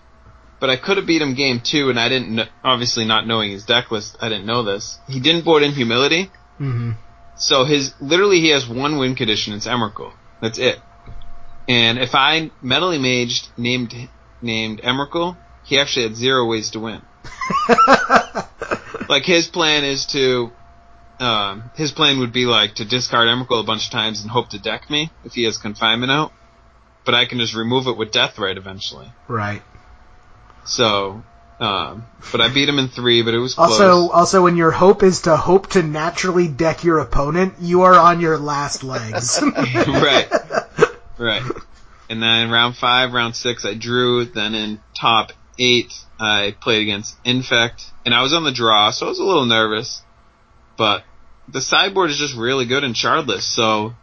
but I could have beat him game two, and I didn't. Kn- obviously, not knowing his deck list, I didn't know this. He didn't board in humility, hmm so his literally he has one win condition. It's Emrakul. That's it. And if I meddling maged named named Emrakul, he actually had zero ways to win. [laughs] like his plan is to. Um, his plan would be like to discard Emrakul a bunch of times and hope to deck me if he has confinement out, but I can just remove it with Deathrite eventually. Right. So, um, but I beat him in three, but it was close. Also, also, when your hope is to hope to naturally deck your opponent, you are on your last legs. [laughs] [laughs] right, right. And then round five, round six, I drew. Then in top eight, I played against Infect, and I was on the draw, so I was a little nervous. But the sideboard is just really good in Shardless. So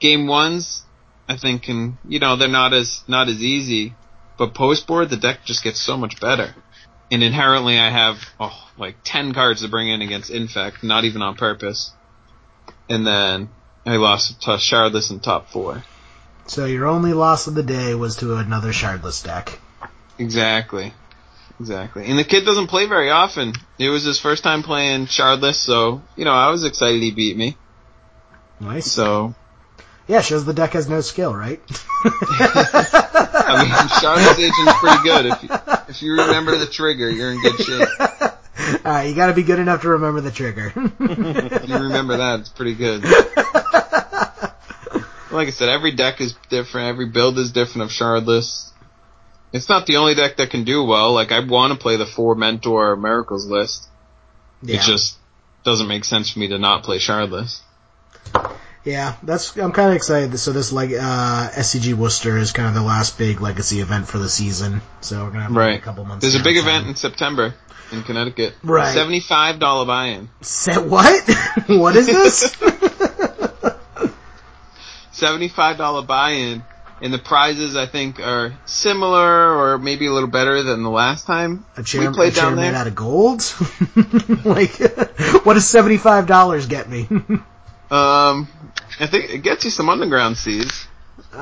game ones, I think, can you know they're not as not as easy, but post board the deck just gets so much better. And inherently, I have oh like ten cards to bring in against Infect, not even on purpose. And then I lost to Shardless in top four. So your only loss of the day was to another Shardless deck. Exactly. Exactly. And the kid doesn't play very often. It was his first time playing Shardless, so, you know, I was excited he beat me. Nice. So, Yeah, shows the deck has no skill, right? I mean, Shardless Agent's pretty good. If you, if you remember the trigger, you're in good shape. [laughs] Alright, you gotta be good enough to remember the trigger. If you remember that, it's pretty good. [laughs] Like I said, every deck is different, every build is different of Shardless. It's not the only deck that can do well. Like, I want to play the four Mentor Miracles list. yeah. It just doesn't make sense for me to not play Shardless. Yeah, that's I'm kind of excited. So this like uh, SCG Worcester is kind of the last big legacy event for the season. So we're gonna have Right. a couple months. There's a big event in September in Connecticut. Right. Seventy-five dollar buy-in. Set what? [laughs] what is this? [laughs] Seventy-five dollar buy-in, and the prizes I think are similar or maybe a little better than the last time a chair, we played a chair down made there. out of gold? [laughs] like, what does seventy five dollars get me? Um, I think it gets you some underground seas. Uh,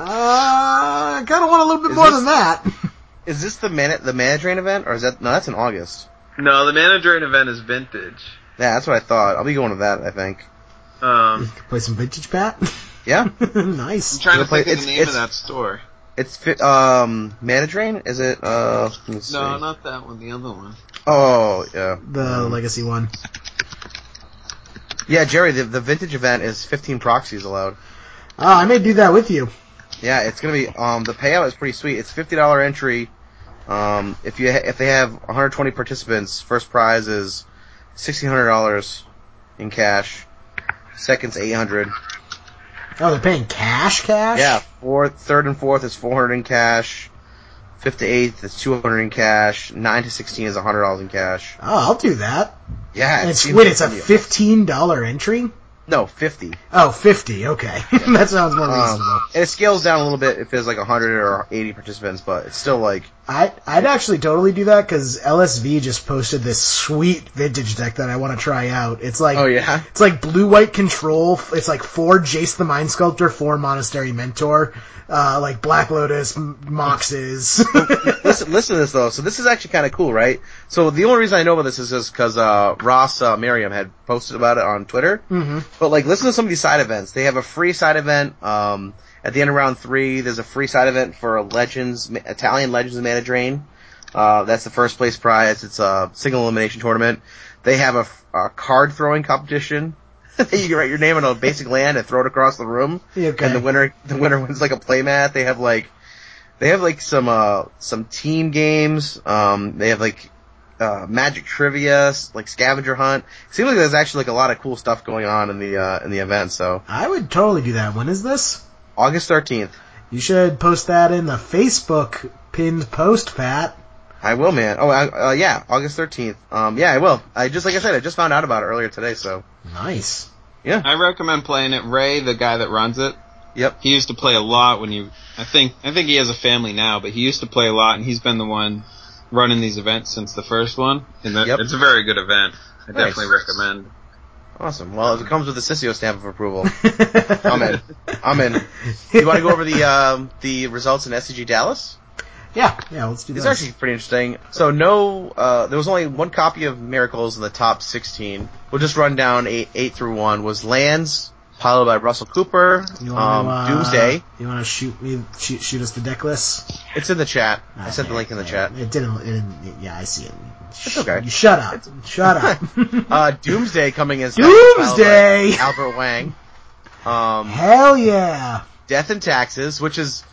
I kind of want a little bit Is more this- than that. [laughs] Is this the man the mana drain event, or is that no? That's in August. No, the Mana Drain event is vintage. Yeah, that's what I thought. I'll be going to that. I think. Um, Play some vintage pat. [laughs] Yeah, [laughs] nice. I'm trying to You'll play- think of the name of that store. it's fi- um mana drain. Is it? Uh, let see. No, not that one. The other one. Oh yeah, The legacy one. Yeah, Jerry. The, the vintage event is 15 proxies allowed. Oh, I may do that with you. Yeah, it's gonna be um the payout is pretty sweet. It's fifty dollar entry. Um, if you ha- if they have 120 participants, first prize is sixteen hundred dollars in cash. Second's 800. Oh, they're paying cash, cash. Yeah, fourth, third and fourth is 400 in cash. Fifth to eighth is 200 in cash. Nine to 16 is 100 dollars in cash. Oh, I'll do that. Yeah, it's seems wait, it's a fifteen dollar entry. No, 50. Oh, 50. Okay, [laughs] that sounds more Um, reasonable. and it scales down a little bit if there's like 100 or 80 participants, but it's still like I I'd actually totally do that because LSV just posted this sweet vintage deck that I want to try out. It's like oh yeah. it's like blue white control. It's like four Jace the Mind Sculptor, four Monastery Mentor, uh, like Black Lotus, Moxes. [laughs] listen, listen to this though. So this is actually kind of cool, right? So the only reason I know about this is just because uh, Ross uh, Merriam had posted about it on Twitter. hmm But like, listen to some of these side events. They have a free side event. Um, at the end of round three, there's a free side event for Legends, Italian Legends of Mana Drain. Uh, that's the first place prize. It's a single elimination tournament. They have a, a card throwing competition. [laughs] you can write your name on a basic land and throw it across the room. Okay. And the winner, the winner wins like a playmat. They have like, they have like some, uh, some team games. Um, they have like, uh, magic trivia, like scavenger hunt. It Seems like there's actually like a lot of cool stuff going on in the, uh, in the event. So I would totally do that. When is this? August 13th. You should post that in the Facebook pinned post, Pat. I will, man. Oh, I, uh, yeah, August 13th. Um, yeah, I will. I just, like I said, I just found out about it earlier today, so. Nice. Yeah. I recommend playing it. Ray, the guy that runs it, Yep. he used to play a lot when you. I think I think he has a family now, but he used to play a lot, and he's been the one running these events since the first one. And that, Yep. it's a very good event. I Nice. definitely recommend. Awesome. Well, if it comes with the Cicio stamp of approval, [laughs] I'm in. I'm in. You want to go over the, um, the results in SCG Dallas? Yeah, yeah, let's do this. It's that. actually pretty interesting. So no, uh, there was only one copy of Miracles in the top 16. We'll just run down eight, eight through one. Was Lands, followed by Russell Cooper, You um, wanna, uh, Doomsday. You want to shoot me? Shoot, shoot us the deck list. It's in the chat. I sent the link in the chat. It didn't. It didn't yeah, I see it. It's okay. You shut up. Shut up. [laughs] Uh, Doomsday coming in. second, followed by Doomsday! Albert Wang. Um, Hell yeah! Death and Taxes, which is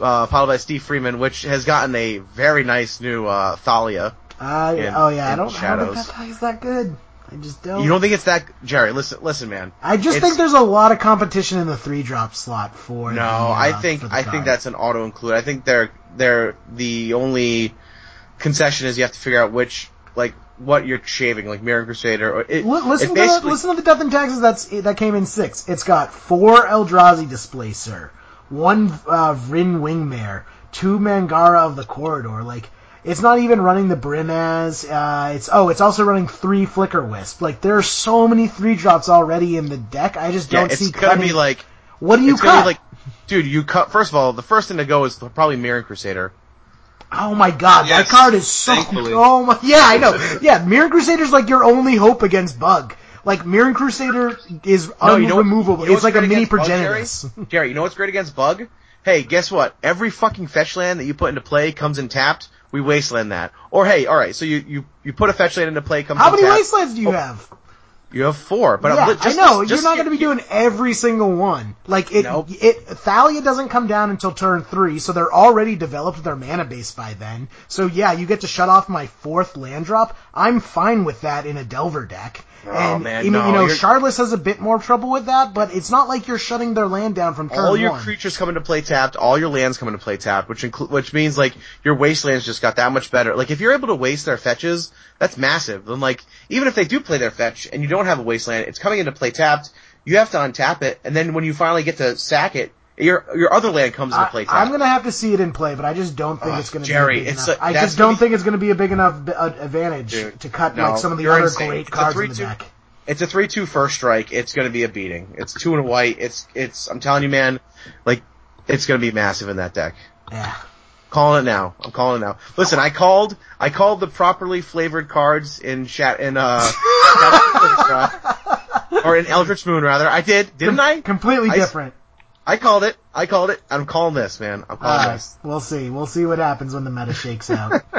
uh, followed by Steve Freeman, which has gotten a very nice new uh, Thalia. Uh, In- oh yeah, I don't. I don't think shadows. that deck is that good. I just don't. You don't think it's that, Jerry? Listen, listen, man. I just think there's a lot of competition in the three drop slot for. No, the, uh, I think I think that's an auto include. I think they're they're the only concession is you have to figure out which like what you're shaving, like Mirran Crusader. Or it, Li- listen it to the, listen to the Death and Taxes. That's that came in six. It's got four Eldrazi Displacer, one uh, Vryn Wingmare, two Mangara of Corondor. Like It's not even running the Brimaz. Uh, it's oh, it's also running three Flicker Wisp. Like there are so many three drops already in the deck. I just don't it's see gonna be like what do you it's gonna cut? be like, dude, you cut. First of all, the first thing to go is probably Mirran Crusader. oh my god, Yes, that card is so. thankfully. [laughs] Oh my, yeah, I know. Yeah, Mirran Crusader's like your only hope against Bug. Like Mirran Crusader is No, you know what- unremovable. you know it's like a mini against Bug, Jerry? [laughs] Jerry, you know what's great against Bug? Hey, guess what? Every fucking fetch land that you put into play comes in tapped. We wasteland that. Or hey, all right, so you you you put a fetch land into play, comes How many tapped. wastelands do you Oh, have? You have four, but yeah, I'm just, I know. just- You're not going to be doing every single one. Like it, Nope. it. Thalia doesn't come down until turn three, so they're already developed their mana base by then. So yeah, you get to shut off my fourth land drop. I'm fine with that in a Delver deck. Oh, and man, I no, you know, you're- Shardless has a bit more trouble with that, but it's not like you're shutting their land down from turn all your one. creatures come into play tapped, all your lands come into play tapped, which inclu- which means like your wastelands just got that much better. Like if you're able to waste their fetches, that's massive. Then like even if they do play their fetch and you don't have a wasteland, it's coming into play tapped. You have to untap it, and then when you finally get to sack it, your your other land comes into play I. I'm gonna have to see it in play, but I just don't think Ugh, it's gonna Jerry, be big it's enough. a- I just don't be- think it's gonna be a big enough b- uh, advantage Dude, to cut no, like some of the other insane. great It's cards in the 3-2. deck. It's a three-two first strike. It's going to be a beating. It's two and a white. It's it's. I'm telling you, man. Like it's going to be massive in that deck. Yeah. Calling it now. I'm calling it now. Listen, I called. I called the properly flavored cards in chat in uh, [laughs] or in Eldritch Moon rather. I did, didn't I? Completely I- different. I called it. I called it. I'm calling this, man. I'm calling Alright, this. we'll see. We'll see what happens when the meta shakes out. [laughs]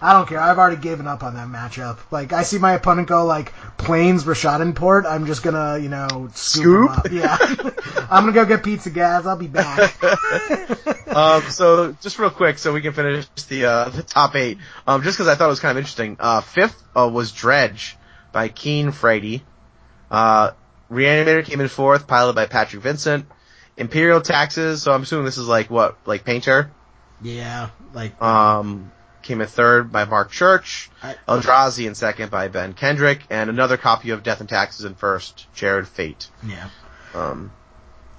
I don't care. I've already given up on that matchup. Like, I see my opponent go like planes Rishadan port. I'm just gonna, you know, scoop, Scoop? Yeah. [laughs] I'm gonna go get pizza guys. I'll be back. [laughs] um, so just real quick, so we can finish the uh, the top eight. Um, just because I thought it was kind of interesting. Uh, fifth uh, was Dredge by Keen Frady. Uh, Reanimator came in fourth, piloted by Patrick Vincent. Imperial Taxes, so I'm assuming this is like what, like Painter. yeah. Like, Um, came in third by Mark Church. I- Eldrazi in second by Ben Kendrick, and another copy of Death and Taxes in first, Jared Fate. yeah. Um,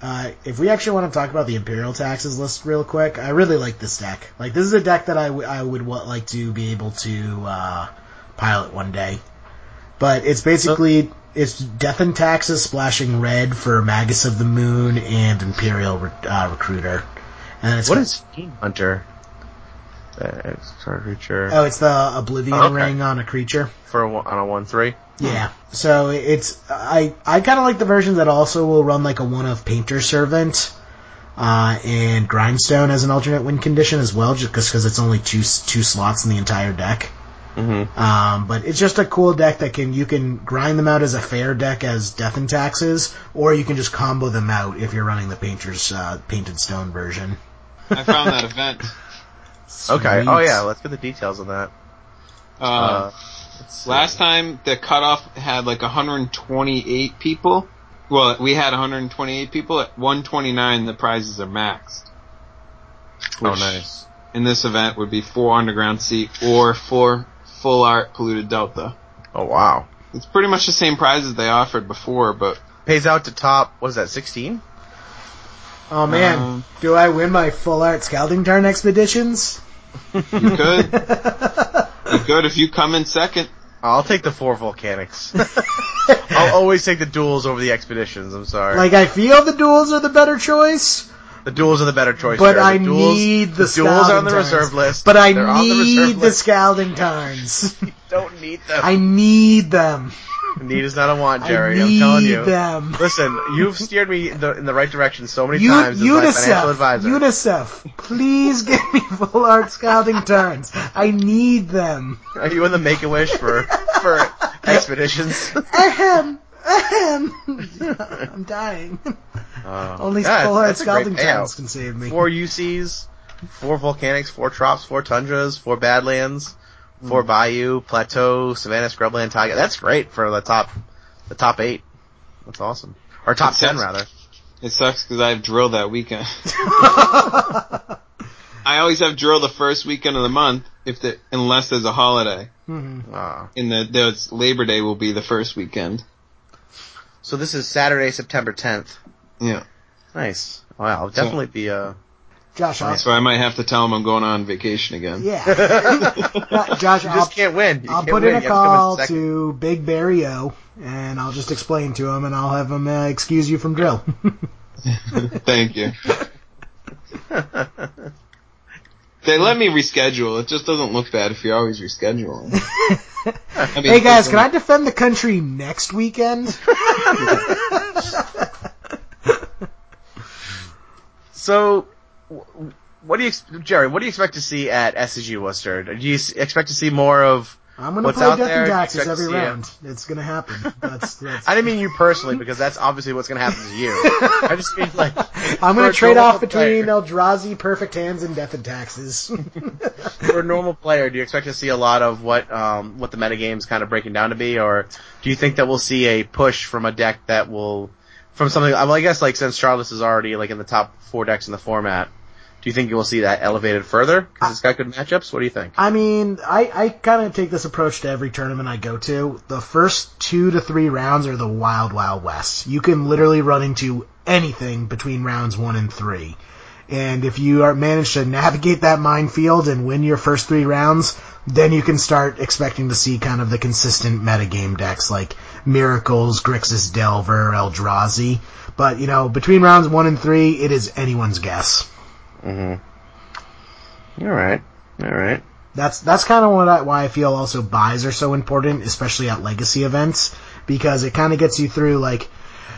Uh, if we actually want to talk about the Imperial Taxes list real quick, I really like this deck. Like, this is a deck that I, w- I would wa- like to be able to uh, pilot one day. But it's basically it's Death and Taxes splashing red for Magus of the Moon and Imperial Re- uh, Recruiter. And it's what is Fiend Hunter? Uh, it's a creature Oh, it's the Oblivion Okay. ring on a creature. for a, on a one three. Yeah. So it's I I kind of like the version that also will run like a one of Painter Servant uh, and Grindstone as an alternate win condition as well, just because it's only two two slots in the entire deck. Mm-hmm. Um, but it's just a cool deck that can you can grind them out as a fair deck as Death and Taxes, or you can just combo them out if you're running the Painter's uh, Painted Stone version. I found that event. [laughs] Okay. Oh yeah. Let's get the details on that. Uh, Uh, last time the cutoff had like 128 people. Well, we had 128 people. At 129, the prizes are maxed. Oh nice. In this event would be four underground seat or four full art polluted delta. Oh wow. It's pretty much the same prizes they offered before, but Pays out to top. What is that? Sixteen. Oh man, Um, do I win my full art Scalding Tarn expeditions? you could. [laughs] you could if you come in second. I'll take the four volcanics. [laughs] I'll always take the duels over the expeditions. I'm sorry. Like I feel the duels are the better choice, the duels are the better choice. but Jared. The I duels, need the, the duels are on the reserve list. But I They're the need the list. Scalding [laughs] Tarns. Don't need them. I need them. Need is not a want, Jerry. I I'm telling you. them. Listen, you've steered me in the, in the right direction so many U- times as my financial advisor. UNICEF, please [laughs] give me full art Scalding Tarns. I need them. Are you in the Make a Wish for for [laughs] expeditions? Ahem. I'm dying. Uh, Only yeah, full art that's Scalding payout. Tarns can save me. Four UCs, four volcanics, four trops, four tundras, four badlands, four Hmm. bayou, plateau, savannah, scrubland, taiga. That's great for the top, the top eight. That's awesome. Or top It ten sounds- rather. It sucks because I have drill that weekend. [laughs] [laughs] I always have drill the first weekend of the month, if the unless there's a holiday. Mhm. Uh, In the there's Labor Day will be the first weekend. So this is Saturday, September 10th. Yeah. Nice. Wow, I'll definitely be uh Josh, I'll, That's why I might have to tell him I'm going on vacation again. yeah. [laughs] Josh, You I'll, just can't win. You I'll can't put win. in a You have to come call second. to Big Barry O, and I'll just explain to him, and I'll have him uh, excuse you from drill. [laughs] Thank you. [laughs] They let me reschedule. It just doesn't look bad if you're always rescheduling. [laughs] I mean, hey guys, can I defend the country next weekend? [laughs] So, what do you, ex- Jerry? What do you expect to see at SCG Worcester? Do you expect to see more of? I'm gonna What's play Death there? and Taxes every round. It's gonna happen. [laughs] That's that's. I didn't mean you personally because that's obviously what's going to happen to you. [laughs] I just mean like I'm gonna trade off between player- Eldrazi, Perfect Hands, and Death and Taxes. [laughs] for a normal player. Do you expect to see a lot of what um, what the metagame's kind of breaking down to be, or do you think that we'll see a push from a deck that will from something? Well, I guess like since Shardless is already like in the top four decks in the format. Do you think you will see that elevated further because it's got good matchups? What do you think? I mean, I, I kind of take this approach to every tournament I go to. The first two to three rounds are the wild, wild west. You can literally run into anything between rounds one and three. And if you are manage to navigate that minefield and win your first three rounds, then you can start expecting to see kind of the consistent metagame decks like Miracles, Grixis Delver, Eldrazi. But, you know, between rounds one and three, it is anyone's guess. All right, all right. That's that's kind of what I, why I feel also buys are so important, especially at legacy events, because it kind of gets you through like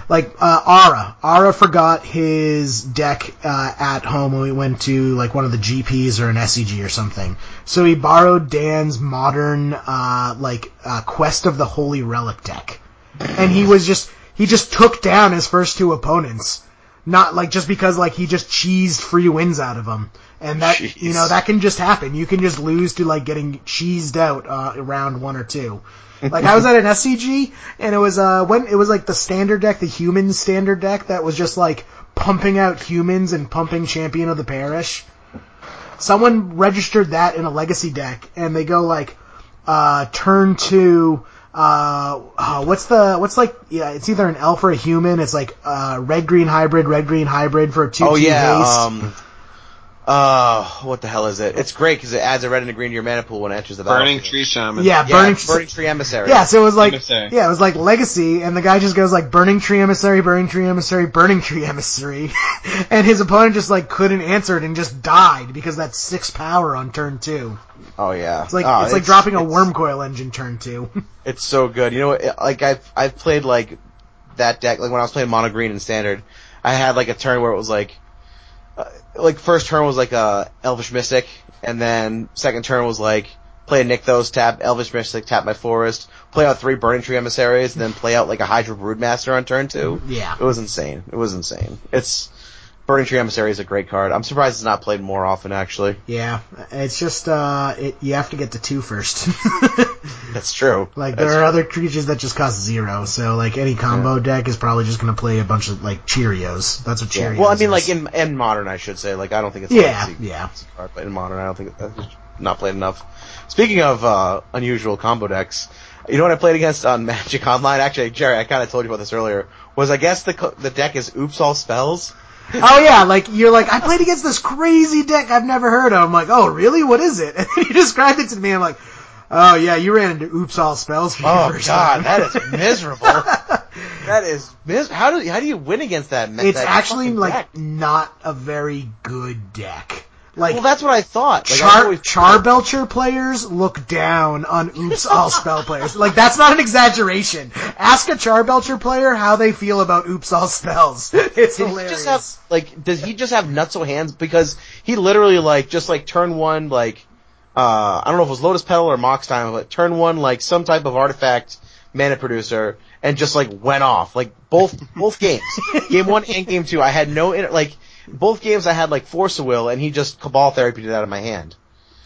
like uh, Ara. Ara forgot his deck uh, at home when we went to like one of the GPs or an SCG or something. So he borrowed Dan's modern uh, like uh, Quest of the Holy Relic deck, and he was just he just took down his first two opponents. Not like just because like he just cheesed free wins out of them, and that Jeez. you know that can just happen. You can just lose to like getting cheesed out uh, round one or two. Like I was at an SCG and it was uh when it was like the standard deck, the human standard deck that was just like pumping out humans and pumping champion of the parish. Someone registered that in a legacy deck and they go like uh turn two uh, uh what's the what's like yeah it's either an elf or a human it's like uh red green hybrid red green hybrid for a two Oh yeah. haste. Um. Uh, what the hell is it? It's great because it adds a red and a green to your mana pool when it enters the Burning. Tree Shaman. yeah, Yeah, burning burning, tree emissary. Yeah, so it was like Emissary. yeah, it was like legacy, and the guy just goes like burning tree emissary, burning tree emissary, burning tree emissary, [laughs] and his opponent just like couldn't answer it and just died because that's six power on turn two. Oh yeah. It's like Oh, it's like dropping a worm coil engine turn two. [laughs] It's so good. You know, what, like I've I've played like that deck. Like when I was playing mono green and standard, I had like a turn where it was like, like first turn was like a Elvish Mystic, and then second turn was like play a Nykthos, tap Elvish Mystic, tap my Forest, play out three Burning Tree Emissaries, and then play out like a Hydra Broodmaster on turn two. Yeah. It was insane. It was insane. It's Burning Tree Emissary is a great card. I'm surprised it's not played more often. Actually, yeah, it's just uh, it, you have to get to two first. [laughs] that's true. like That's there are other creatures that just cost zero, so like any combo deck is probably just gonna play a bunch of like Cheerios. That's what Yeah. Cheerios. Well, I mean, is. like in in modern, I should say. Like, I don't think it's Yeah, legacy yeah. card, but in modern, I don't think that's not played enough. Speaking of uh, unusual combo decks, you know what I played against on [laughs] Magic Online? Actually, Jerry, I kind of told you about this earlier. Was I guess the the deck is Oops All Spells? Oh yeah, like you're like I played against this crazy deck I've never heard of. I'm like, oh really? What is it? [laughs] And then you described it to me. I'm like, oh yeah, you ran into Oops All Spells for Oh first God, time. that is miserable. [laughs] that is mis- how do how do you win against that? me- it's that actually like deck? not a very good deck. Like Well, that's what I thought. Like, Char always- Charbelcher players look down on Oops [laughs] All Spell players. Like that's not an exaggeration. Ask a Charbelcher player how they feel about Oops All Spells. [laughs] It's Did he hilarious. just have like? Does he just have nutso hands? Because he literally like just like turn one like uh I don't know if it was Lotus Petal or Mox Time, but turn one like some type of artifact mana producer and just like went off like both both games, [laughs] game one and game two. I had no like both games I had like force of will and he just cabal therapy it out of my hand.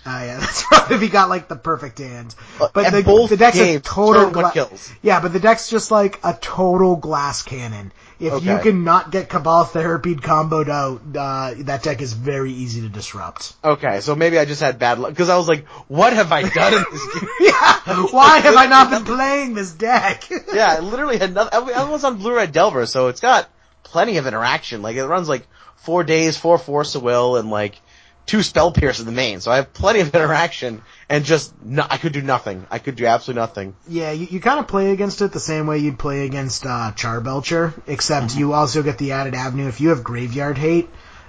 Oh yeah, [laughs] that's right. If he got like the perfect hand, but and the, both the deck's a total gla- kills. Yeah, but the deck's just like a total glass cannon. If you Okay. can not get Cabal therapied comboed out, uh, that deck is very easy to disrupt. Okay, so maybe I just had bad luck because I was like, what have I done in this game? [laughs] yeah, why have I not been [laughs] playing this deck? yeah, I literally had nothing. I was on Blue Red Delver, so it's got plenty of interaction. Like it runs like four Daze, four force of will, and like two spell pierce in the main. So I have plenty of [laughs] interaction, and just no, I could do nothing. I could do absolutely nothing. Yeah, you, you kind of play against it the same way you'd play against uh, Charbelcher, except you also get the added avenue. If you have Graveyard Hate,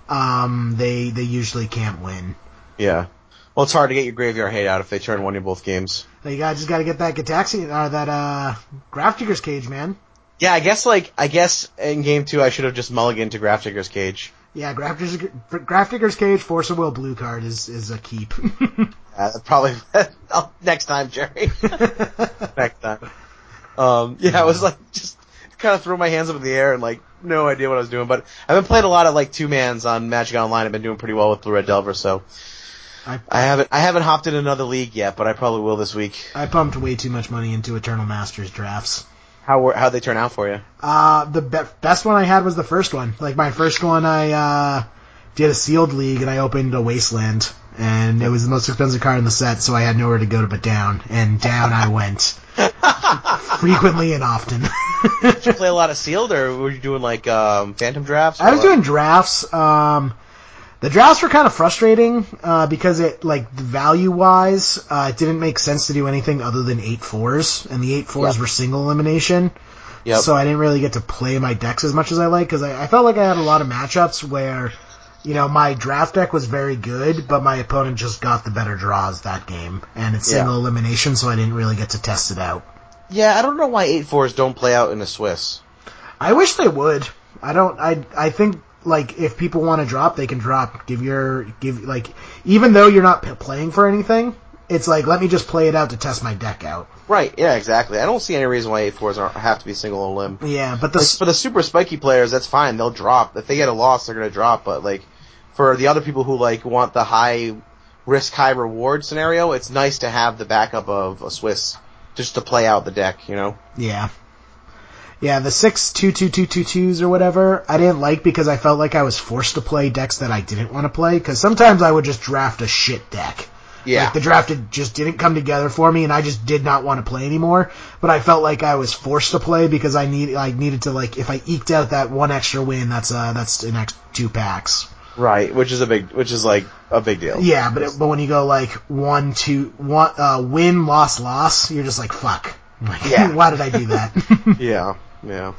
um, they they usually can't win. Yeah. Well, it's hard to get your graveyard hate out if they turn one in both games. You got just got to get that Gataxi, uh, that uh, Grafdigger's Cage, man. Yeah, I guess like I guess in game two I should have just mulliganed to Grafdigger's Cage. Yeah, Grafdigger's, Grafdigger's Cage, Force of Will blue card is is a keep. That's [laughs] probably [laughs] oh, next time, Jerry. [laughs] next time. Um, yeah, I was like just kind of throw my hands up in the air and like no idea what I was doing. But I've been playing a lot of like two mans on Magic Online. I've been doing pretty well with Blue Red Delver, so I, I haven't I haven't hopped in another league yet, but I probably will this week. I pumped way too much money into Eternal Masters drafts. How were how they turn out for you? Uh, the be- best one I had was the first one. Like my first one, I uh, did a sealed league and I opened a Wasteland, and it was the most expensive card in the set, so I had nowhere to go but down, and down I went [laughs] frequently and often. Did you play a lot of sealed, or were you doing like um, phantom drafts? I was what? doing drafts. Um, the drafts were kind of frustrating uh, because it, like, value wise, uh, it didn't make sense to do anything other than eight fours, and the eight fours Yep. were single elimination. Yep. So I didn't really get to play my decks as much as I like because I, I felt like I had a lot of matchups where, you know, my draft deck was very good, but my opponent just got the better draws that game, and it's Yeah. single elimination, so I didn't really get to test it out. yeah, I don't know why eight fours don't play out in a Swiss. I wish they would. I don't. I I think like if people want to drop, they can drop. Give your give like even though you're not p- playing for anything, it's like let me just play it out to test my deck out. Right? Yeah, exactly. I don't see any reason why eight fours aren't, have to be single on limb. Yeah, but the Like, for the super spiky players, that's fine. They'll drop. If they get a loss, they're gonna drop. But like, for the other people who like want the high risk, high reward scenario, it's nice to have the backup of a Swiss just to play out the deck. You know? yeah. Yeah, the six two two two two twos or whatever, I didn't like because I felt like I was forced to play decks that I didn't want to play. Because sometimes I would just draft a shit deck. Yeah. Like the draft just didn't come together for me, and I just did not want to play anymore. But I felt like I was forced to play because I need I needed to like if I eked out that one extra win, that's uh that's an extra two packs. right. Which is a big, which is like a big deal. Yeah, but it, but when you go like one two one uh win loss loss, you're just like fuck. Like, [laughs] Yeah. why did I do that? [laughs] Yeah. Yeah.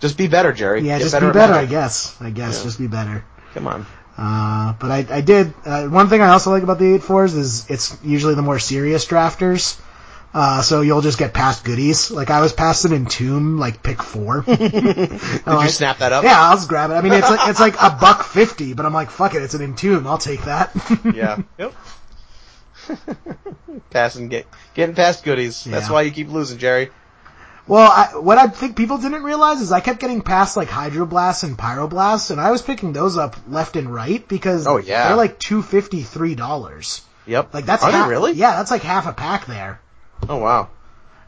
Just be better, Jerry. yeah, Get just better be better, I guess. I guess Yeah. just be better. Come on. Uh, but I, I did, uh, one thing I also like about the 8-4s is it's usually the more serious drafters. Uh, so you'll just get past goodies. Like I was past an Entomb, like pick four. [laughs] [laughs] Did you snap that up? Yeah, I'll just grab it. I mean, it's like, it's like a buck fifty, but I'm like, fuck it, it's an Entomb, I'll take that. [laughs] Yeah. Yep. Passing, get, getting past goodies. That's why you keep losing, Jerry. Well, I, what I think people didn't realize is I kept getting past like Hydroblasts and Pyroblasts, and I was picking those up left and right because Oh, yeah. they're like two fifty, three dollars. Yep. Like that's Are they half, really? Yeah, that's like half a pack there. Oh wow.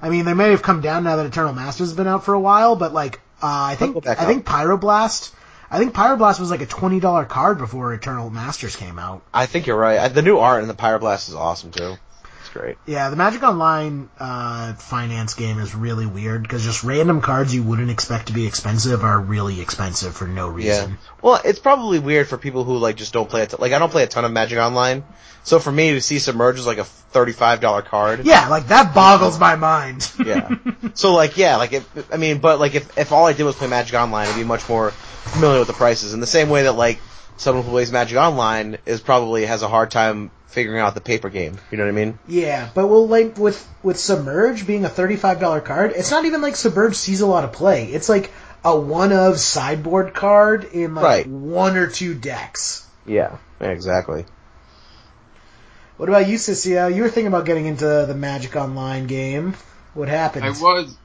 I mean, they may have come down now that Eternal Masters has been out for a while, but like, uh, I think I think Pyroblast, I think Pyroblast was like a twenty dollar card before Eternal Masters came out. I think you're right. The new art in the Pyroblast is awesome too. Great. Yeah, the Magic Online uh, finance game is really weird because just random cards you wouldn't expect to be expensive are really expensive for no reason. Yeah. Well, it's probably weird for people who like just don't play it. Like I don't play a ton of Magic Online, so for me to see Submerge is like a thirty-five dollar card. Yeah, like that boggles my mind. Yeah. [laughs] so like yeah, like if I mean, but like if if all I did was play Magic Online, I'd be much more familiar with the prices. In the same way that like someone who plays Magic Online is probably has a hard time figuring out the paper game. You know what I mean? Yeah, but well, like with with Submerge being a thirty-five dollar card, it's not even like Submerge sees a lot of play. It's like a one of sideboard card in like Right. one or two decks. Yeah. Exactly. What about you, Cicio? Uh, you were thinking about getting into the Magic Online game. What happened? I was.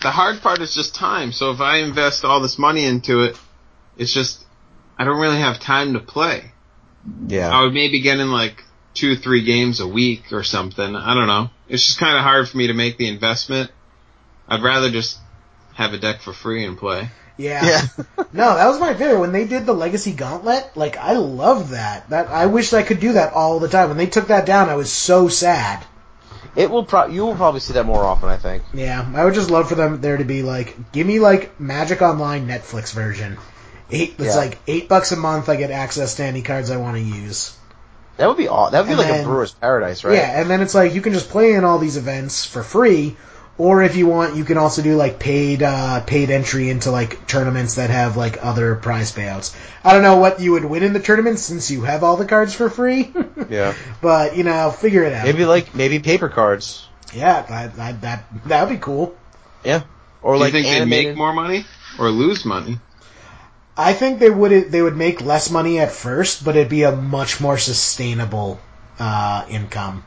The hard part is just time. So if I invest all this money into it, it's just I don't really have time to play. Yeah. I would maybe get in like two, three games a week or something. I don't know. It's just kind of hard for me to make the investment. I'd rather just have a deck for free and play. Yeah. Yeah. [laughs] no, that was my favorite. When they did the Legacy Gauntlet, like I loved that. That I wish I could do that all the time. When they took that down, I was so sad. It will pro- you will probably see that more often, I think. Yeah, I would just love for them there to be like, give me like Magic Online Netflix version. Eight, it's Yeah. like eight bucks a month. I get access to any cards I want to use. That would be aw- that would be And like then- a brewer's paradise, right? Yeah, and then it's like you can just play in all these events for free, or if you want, you can also do like paid uh, paid entry into like tournaments that have like other prize payouts. I don't know what you would win in the tournament since you have all the cards for free, [laughs] Yeah. [laughs] but you know, figure it out. Maybe like maybe paper cards. Yeah, that that that that would be cool. Yeah. Or Do like you think they animated. make more money or lose money? I think they would they would make less money at first, but it'd be a much more sustainable uh, income.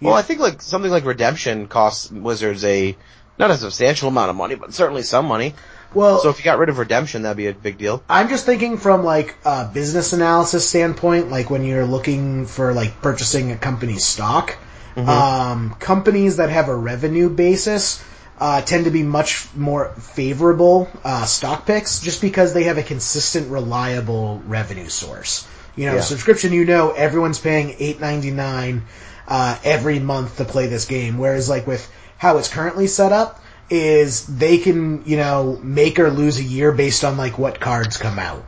Well, I think like something like Redemption costs Wizards a not a substantial amount of money, but certainly some money. Well, So if you got rid of Redemption, that'd be a big deal. I'm just thinking from like a business analysis standpoint, like when you're looking for like purchasing a company's stock, um, companies that have a revenue basis uh, tend to be much more favorable uh, stock picks, just because they have a consistent, reliable revenue source. You know, Yeah. subscription, you know, everyone's paying eight ninety nine uh, every month to play this game, whereas like with how it's currently set up is they can you know make or lose a year based on like what cards come out.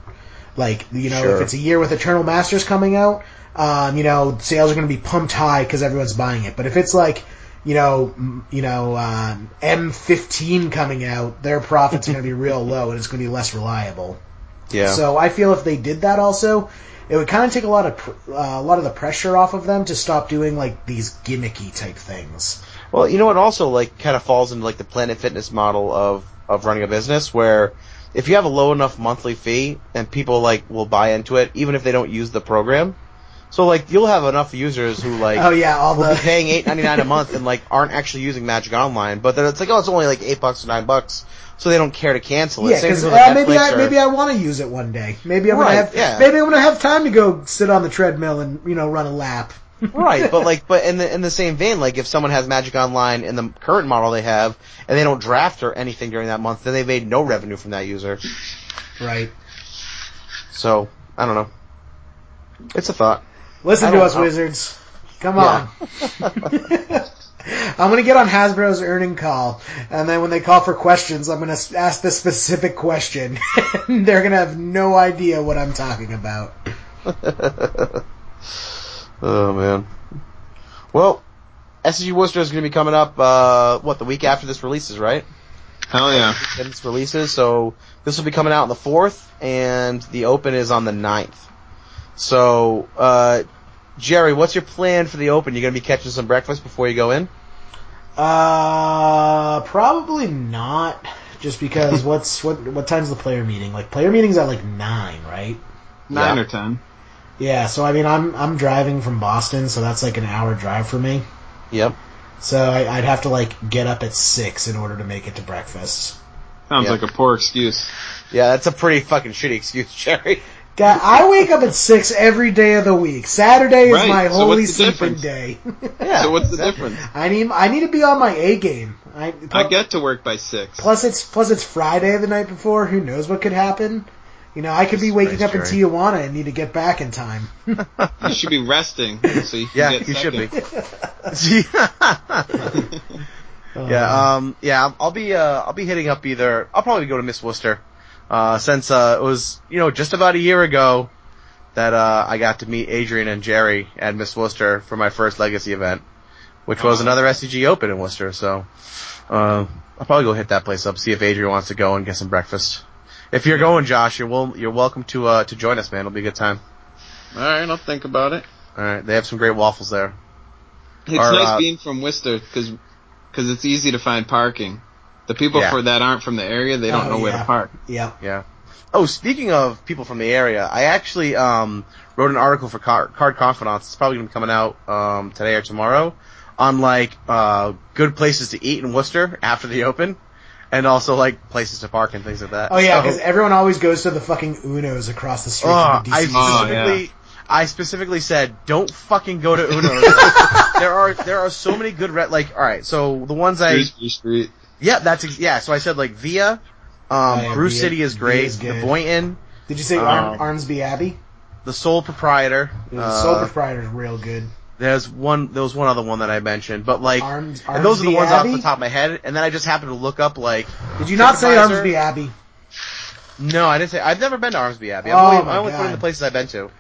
Like you know Sure. if it's a year with Eternal Masters coming out, um, you know sales are going to be pumped high because everyone's buying it. But if it's like you know m- you know uh, M15 coming out, their profits are going to be [laughs] real low and it's going to be less reliable. Yeah. So I feel if they did that also, it would kind of take a lot of uh, a lot of the pressure off of them to stop doing like these gimmicky type things. Well, you know what also like kind of falls into like the Planet Fitness model of of running a business where if you have a low enough monthly fee and people like will buy into it even if they don't use the program. So like you'll have enough users who like Oh yeah, all will be the paying eight ninety nine a month and like aren't actually using Magic Online, but then it's like oh it's only like eight bucks or nine bucks, so they don't care to cancel it. yeah, because with, uh, like, maybe I or- maybe I want to use it one day. Maybe I'm Right, gonna have yeah. maybe I'm gonna have time to go sit on the treadmill and you know run a lap. [laughs] right, but like, but in the in the same vein, like if someone has Magic Online in the current model they have, and they don't draft or anything during that month, then they made no revenue from that user. Right. So I don't know. It's a thought. Listen to us, know. wizards. Come Yeah. on. [laughs] I'm gonna get on Hasbro's earning call, and then when they call for questions, I'm gonna ask the specific question. [laughs] They're gonna have no idea what I'm talking about. [laughs] Oh man. Well, SCG Worcester is going to be coming up. Uh, what the week after this releases, right? Hell yeah. And this releases, so this will be coming out on the fourth, and the open is on the 9th. So, uh, Jerry, what's your plan for the open? You going to be catching some breakfast before you go in? Uh, probably not. Just because [laughs] what's what what time's the player meeting? Like player meeting's at like nine, right? Nine Yeah. or ten. Yeah. So I mean, I'm I'm driving from Boston, so that's like an hour drive for me. Yep. So I, I'd have to like get up at six in order to make it to breakfast. Sounds Yeah. like a poor excuse. Yeah, that's a pretty fucking shitty excuse, [laughs] Jerry. God, I wake up at six every day of the week. Saturday is Right, my so holy sleeping difference? day. [laughs] Yeah. so what's the difference? I need I need to be on my A game. I, I get to work by six. plus it's plus it's Friday the night before. Who knows what could happen? You know, I could be waking Christ, up in Tijuana and need to get back in time. [laughs] You should be resting so you can Yeah, get you should be. [laughs] yeah, um, yeah, I'll- I'll be, uh, I'll be hitting up either. I'll probably go to Miss Worcester, uh, since uh, it was, you know, just about a year ago that uh, I got to meet Adrian and Jerry at Miss Worcester for my first Legacy event, which was Oh. another SCG Open in Worcester. So, uh, I'll probably go hit that place up, see if Adrian wants to go and get some breakfast. If you're going, Josh, you're will, you're welcome to uh, to join us, man. It'll be a good time. All right, I'll think about it. All right, they have some great waffles there. It's Or, nice uh, being from Worcester because because it's easy to find parking. The people Yeah. for that aren't from the area, they don't Oh, know where to park. Yeah. Yeah. Oh, speaking of people from the area, I actually um, wrote an article for Card, Card Confidants. It's probably going to be coming out um, today or tomorrow on like uh, good places to eat in Worcester after the Open, and also like places to park and things like that. Oh yeah, So- because everyone always goes to the fucking Unos across the street Oh, from the I DC. Oh, specifically, I specifically said, don't fucking go to Uno's. [laughs] there are there are so many good re- like all right. So the ones I Street. Yeah that's ex- yeah. So I said like Via, um, Oh, yeah, Bruce Via- City is great. The. Boynton, Did you say Um, Arm, Armsby Abbey? the Sole Proprietor. The uh, Sole Proprietor is real good. There's one. There was one other one that I mentioned, but like, Arms, and those are the ones Abbey? off the top of my head. And then I just happened to look up like, Did you not say? Armsby Abbey? no, I didn't say. I've never been to Armsby Abbey. I've Oh only, I only put in the places I've been to.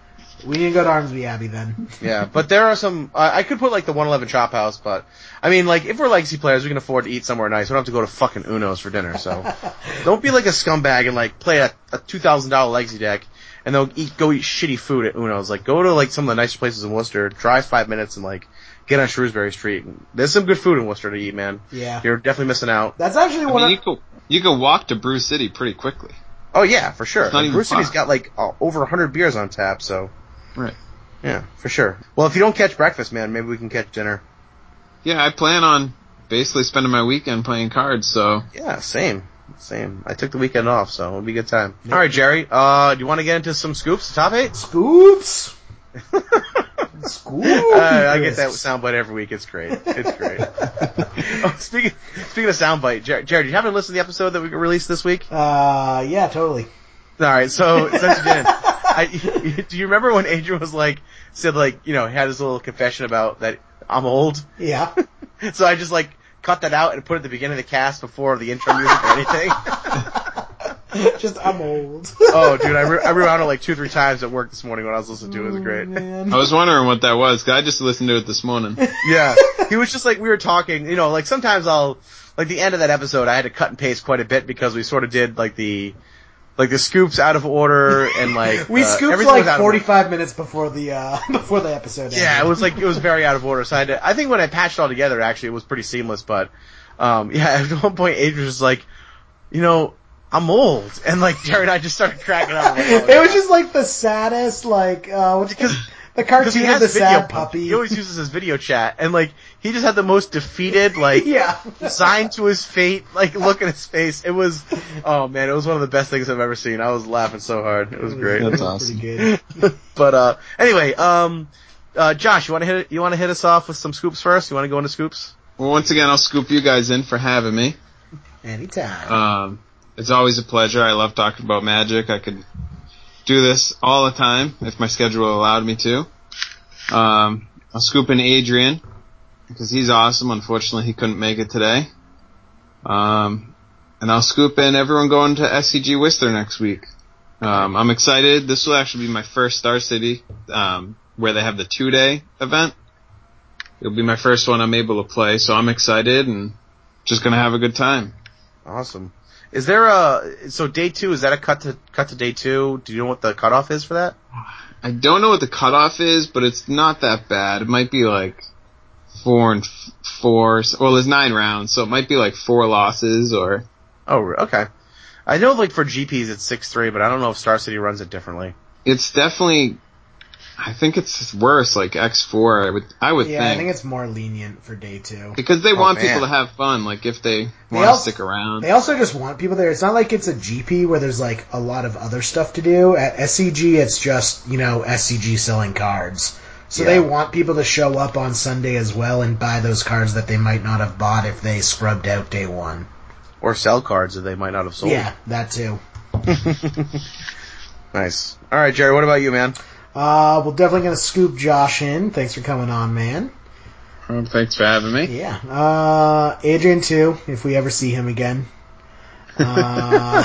We didn't go to Armsby Abbey then. Yeah, but there are some. Uh, I could put like the 111 Chop House, but I mean, like if we're legacy players, we can afford to eat somewhere nice. We don't have to go to fucking Uno's for dinner. So [laughs] don't be like a scumbag and like play a, a two thousand dollar legacy deck and they'll eat go eat shitty food at Uno's. Like go to like some of the nicer places in Worcester, drive five minutes and like get on Shrewsbury Street. There's some good food in Worcester to eat, man. Yeah. You're definitely missing out. That's actually I one mean, you of, could you could walk to Brew City pretty quickly. Oh yeah, for sure. It's not Like, even Brew City's got like uh, over hundred beers on tap, so Right. yeah, for sure. Well, if you don't catch breakfast, man, maybe we can catch dinner. Yeah, I plan on basically spending my weekend playing cards. So Yeah, same. Same. I took the weekend off, so it'll be a good time. All right, Jerry. Uh, do you want to get into some scoops? Top eight. Scoops. [laughs] Scoops. Uh, I get that soundbite every week. It's great. It's great. [laughs] oh, speaking speaking of soundbite, Jer- Jared, did you happen to listen to the episode that we released this week? Uh, yeah, totally. All right, so since you didn't, I, [laughs] do you remember when Adrian was like said like you know he had his little confession about that I'm old? Yeah. [laughs] So I just like cut that out and put it at the beginning of the cast before the intro music or anything. [laughs] Just I'm old. oh, dude, I, re- I rewound it like two, three times at work this morning when I was listening to it. It was oh, great. Man. I was wondering what that was. 'cause I just listened to it this morning. Yeah. He was just like, we were talking, you know, like sometimes I'll, like the end of that episode, I had to cut and paste quite a bit because we sort of did like the, like the scoops out of order and like, We uh, scooped like out of order. 45 minutes before the uh [laughs] before the episode. Yeah, it was like, it was very out of order. So I had to, I think when I patched it all together, actually, it was pretty seamless, but, um, [laughs] yeah, at one point Adrian was like, you know, I'm old. And like, Jared and I just started cracking up. [laughs] Like, oh, It was just like the saddest, like uh, Because- the Because he cartoon of has the video sad puppy. puppy. He always uses his video chat, and like he just had the most defeated, [laughs] like yeah. signed to his fate, like look at his face. It was, oh man, it was one of the best things I've ever seen. I was laughing so hard. It was great. That's Pretty awesome. good. [laughs] [laughs] but uh, anyway, um, uh, Josh, you want to hit you want to hit us off with some scoops first? You want to go into scoops? Well, once again, I'll scoop you guys in for having me. Anytime. Um, it's always a pleasure. I love talking about magic. I could do this all the time if my schedule allowed me to. Um, I'll scoop in Adrian because he's awesome. Unfortunately, he couldn't make it today. Um, and I'll scoop in everyone going to SCG Worcester next week. Um, I'm excited. This will actually be my first Star City, um, where they have the two day event. It'll be my first one I'm able to play, so I'm excited and just gonna have a good time. Awesome. Is there a so day two? Is that a cut to cut to day two? Do you know what the cutoff is for that? I don't know what the cutoff is, but it's not that bad. It might be like four and f- four. Well, there's nine rounds, so it might be like four losses or. Oh, okay. I know like for GPs it's six three, but I don't know if Star City runs it differently. It's definitely. I think it's worse, like X four. I would. I would think. yeah, think. I think it's more lenient for day two. because they Oh, want man. people to have fun. Like if they want to stick around. They also just want people there. It's not like it's a GP where there's like a lot of other stuff to do. At SCG, it's just, you know, SCG selling cards. So Yeah. they want people to show up on Sunday as well and buy those cards that they might not have bought if they scrubbed out day one. Or sell cards that they might not have sold. Yeah, that too. [laughs] Nice. All right, Jerry. What about you, man? Uh, we're definitely gonna scoop Josh in. Thanks for coming on, man. Um, thanks for having me. Yeah. Uh, Adrian too, if we ever see him again. Uh,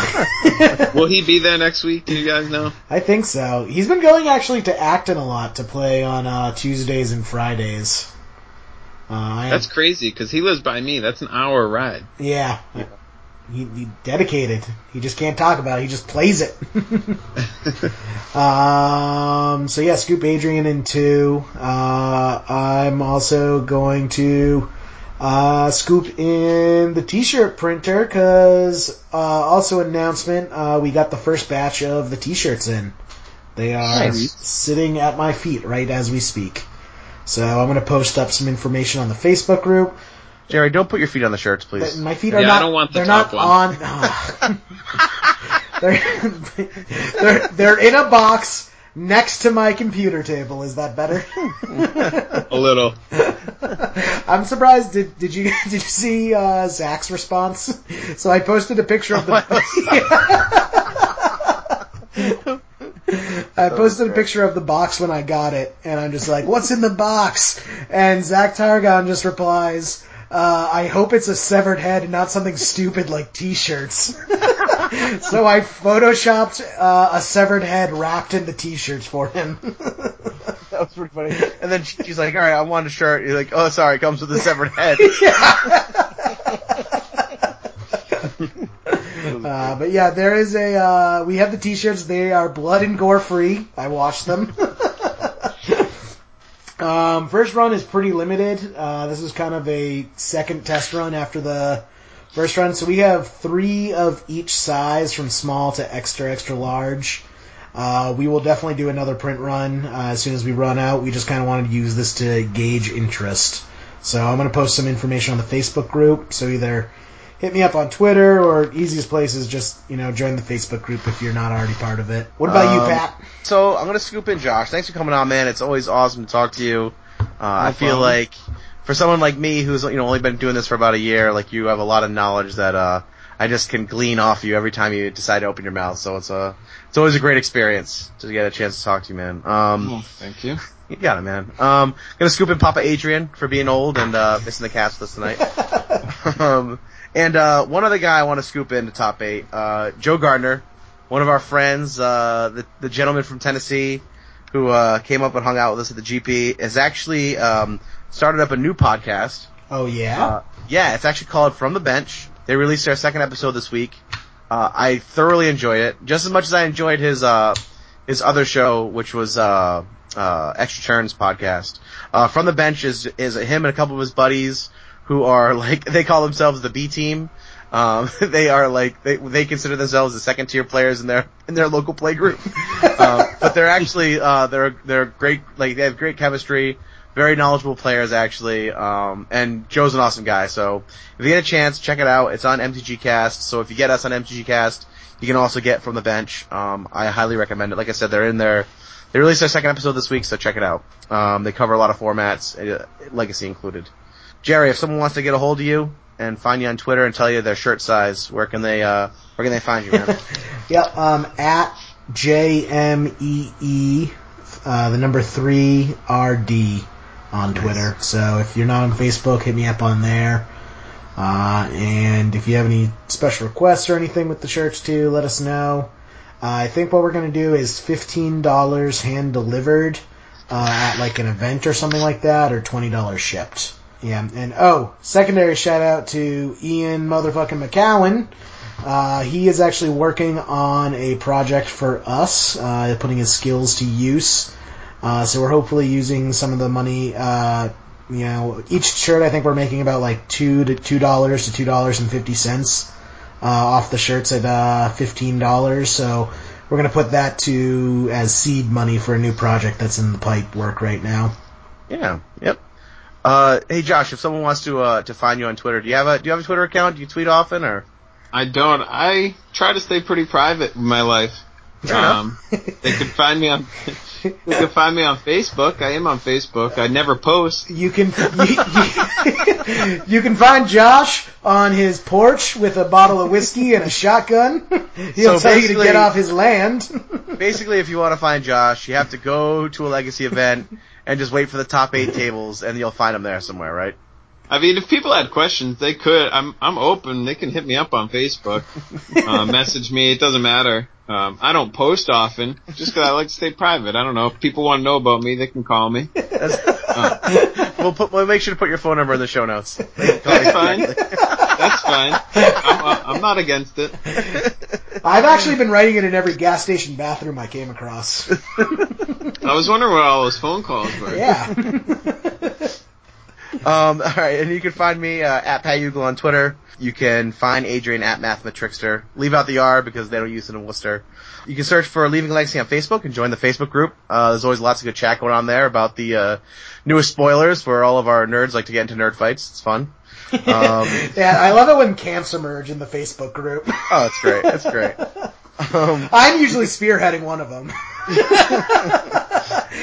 [laughs] Will he be there next week? Do you guys know? I think so. He's been going actually to Acton a lot to play on uh, Tuesdays and Fridays. Uh, That's crazy because he lives by me. That's an hour ride. yeah. He, he dedicated. He just can't talk about it. He just plays it. [laughs] um. So yeah, scoop Adrian in two. Uh, I'm also going to uh, scoop in the T-shirt printer because uh, also announcement. Uh, we got the first batch of the T-shirts in. They are Nice. sitting at my feet right as we speak. So I'm going to post up some information on the Facebook group. Jerry, don't put your feet on the shirts, please. my feet are Yeah, not. I don't want the they're top not one. on. [laughs] they're, they're they're in a box next to my computer table. Is that better? A little. [laughs] I'm surprised. Did did you [laughs] did you see uh, Zach's response? So I posted a picture of the. I I posted a picture of the box when I got it, and I'm just like, "What's in the box?" And Zach Targon just replies, uh, "I hope it's a severed head and not something stupid like T-shirts." [laughs] so I photoshopped uh, a severed head wrapped in the T-shirts for him. [laughs] That was pretty funny. And then she's like, all right, I want a shirt. You're like, oh, sorry, it comes with a severed head. [laughs] Uh, but yeah, there is a. Uh, we have the T-shirts. They are blood and gore free. I washed them. Um, first run is pretty limited. Uh, this is kind of a second test run after the first run. So we have three of each size, from small to extra extra large. Uh, we will definitely do another print run uh, as soon as we run out. We just kind of wanted to use this to gauge interest. So I'm going to post some information on the Facebook group. So either hit me up on Twitter or easiest place is just, you know, join the Facebook group if you're not already part of it. What about you, Um, Pat? So I'm gonna scoop in Josh. Thanks for coming on, man. It's always awesome to talk to you. Uh, I feel problem. like for someone like me who's you know only been doing this for about a year, like you have a lot of knowledge that uh, I just can glean off you every time you decide to open your mouth. So it's a it's always a great experience to get a chance to talk to you, man. Um, Oh, thank you. you got it, man. Um, gonna scoop in Papa Adrian for being old and uh, missing the cast with us tonight. [laughs] um, and uh, one other guy I want to scoop in into top eight, uh, Joe Gardner, one of our friends, uh, the the gentleman from Tennessee who uh, came up and hung out with us at the GP, has actually um, started up a new podcast. Oh, yeah? Uh, yeah, it's actually called From the Bench. They released their second episode this week. Uh, I thoroughly enjoyed it, just as much as I enjoyed his uh, his other show, which was uh, uh, Extra Turns podcast. Uh, From the Bench is is him and a couple of his buddies who are like they call themselves the B team. Um, [laughs] they are like they they consider themselves the second tier players in their in their local play group, uh, [laughs] but they're actually uh, they're they're great like they have great chemistry, very knowledgeable players actually, um, and Joe's an awesome guy. So if you get a chance, check it out. It's on MTG Cast. So if you get us on MTG Cast, you can also get from the bench. Um, I highly recommend it. Like I said, they're in there. They released their second episode this week, so check it out. Um, they cover a lot of formats, uh, Legacy included. Jerry, if someone wants to get a hold of you and find you on Twitter and tell you their shirt size, where can they uh, where can they find you, man? [laughs] Yep, um, at JMEE, uh, the number three RD on Twitter. So if you're not on Facebook, hit me up on there. Uh, and if you have any special requests or anything with the shirts too, let us know. Uh, I think what we're gonna do is fifteen dollars hand delivered uh, at like an event or something like that, or twenty dollars shipped. Yeah, and oh, secondary shout out to Ian motherfucking McCowan. Uh, he is actually working on a project for us, uh, putting his skills to use. Uh, so we're hopefully using some of the money. Uh, you know, each shirt I think we're making about like two to two dollars to two dollars and fifty cents uh, off the shirts at uh, fifteen dollars. So we're gonna put that to as seed money for a new project that's in the pipe work right now. yeah, yep. Uh, hey Josh, if someone wants to uh, to find you on Twitter, do you have a do you have a Twitter account? Do you tweet often or? I don't. I try to stay pretty private in my life. Um, they can find me on. [laughs] they can find me on Facebook. I am on Facebook. I never post. You can you, you, you can find Josh on his porch with a bottle of whiskey and a shotgun. He'll So tell you to get off his land. [laughs] Basically, if you want to find Josh, you have to go to a Legacy event and just wait for the top eight tables, and you'll find them there somewhere, right? I mean, if people had questions, they could. I'm I'm open. They can hit me up on Facebook, [laughs] uh, message me. It doesn't matter. Um, I don't post often, just because I like to stay private. I don't know if people want to know about me, they can call me. [laughs] We'll put we'll make sure to put your phone number in the show notes. [laughs] That's fine. That's fine. I'm, uh, I'm not against it. I've actually been writing it in every gas station bathroom I came across. I was wondering what all those phone calls were. Yeah. [laughs] Um, all right, and you can find me uh, at Pat Ugle on Twitter. You can find Adrian at Mathematrickster. Leave out the R because they don't use it in Worcester. You can search for Leaving Legacy on Facebook and join the Facebook group. Uh, there's always lots of good chat going on there about the uh, newest spoilers for all of our nerds like to get into nerd fights. It's fun. Um, [laughs] yeah, I love it when camps emerge in the Facebook group. oh, it's great. It's great. Um, I'm usually spearheading one of them. [laughs]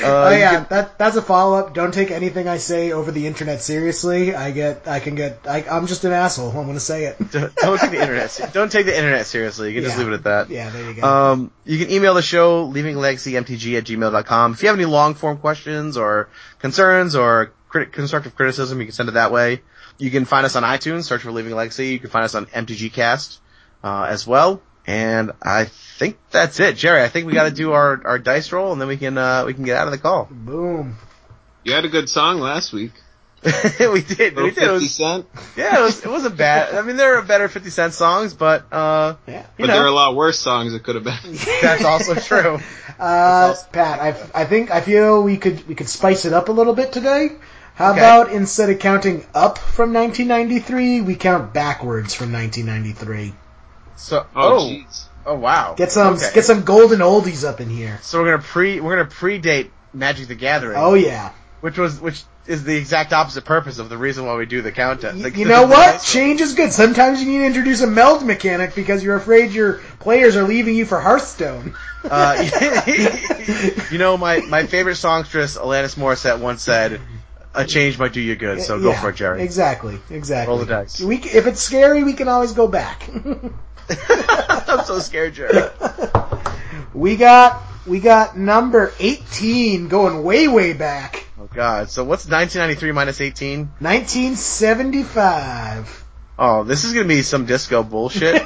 oh yeah, can- that that's a follow up. Don't take anything I say over the internet seriously. I get, I can get, I, I'm just an asshole. I'm gonna say it. [laughs] don't, don't take the internet. Don't take the internet seriously. You can just leave it at that. Yeah, there you go. Um, you can email the show, leavinglegacymtg at gmail.com. If you have any long form questions or concerns or crit- constructive criticism, you can send it that way. You can find us on iTunes, search for Leaving Legacy. You can find us on MTGcast, uh, as well. And I think that's it. Jerry, I think we gotta do our, our dice roll and then we can, uh, we can get out of the call. Boom. You had a good song last week. [laughs] we did, we Little did. It 50 was, Cent. yeah, it was, it wasn't bad. I mean, there are better 50 Cent songs, but, uh, Yeah. you But know, there are a lot worse songs it could have been. [laughs] that's also true. [laughs] Uh, Pat, I, I think I feel we could we could spice it up a little bit today. How Okay. about instead of counting up from 1993, we count backwards from 1993? So, Oh, oh, jeez. oh, wow. Get some Okay. get some golden oldies up in here. So we're gonna pre we're gonna predate Magic the Gathering, Oh yeah. which was which is the exact opposite purpose of the reason why we do the countdown. Y- you know what? Change is good. Sometimes you need to introduce a meld mechanic because you're afraid your players are leaving you for Hearthstone. Uh, [laughs] [laughs] you know, my my favorite songstress, Alanis Morissette, once said, "A change might do you good." So go Yeah, for it, Jerry. Exactly. Exactly. Roll the dice. We, if it's scary, we can always go back. [laughs] [laughs] I'm so scared, Jerry. [laughs] we got we got number 18 going way way back. Oh God. So what's 1993 minus 18? 1975. Oh, this is gonna be some disco bullshit.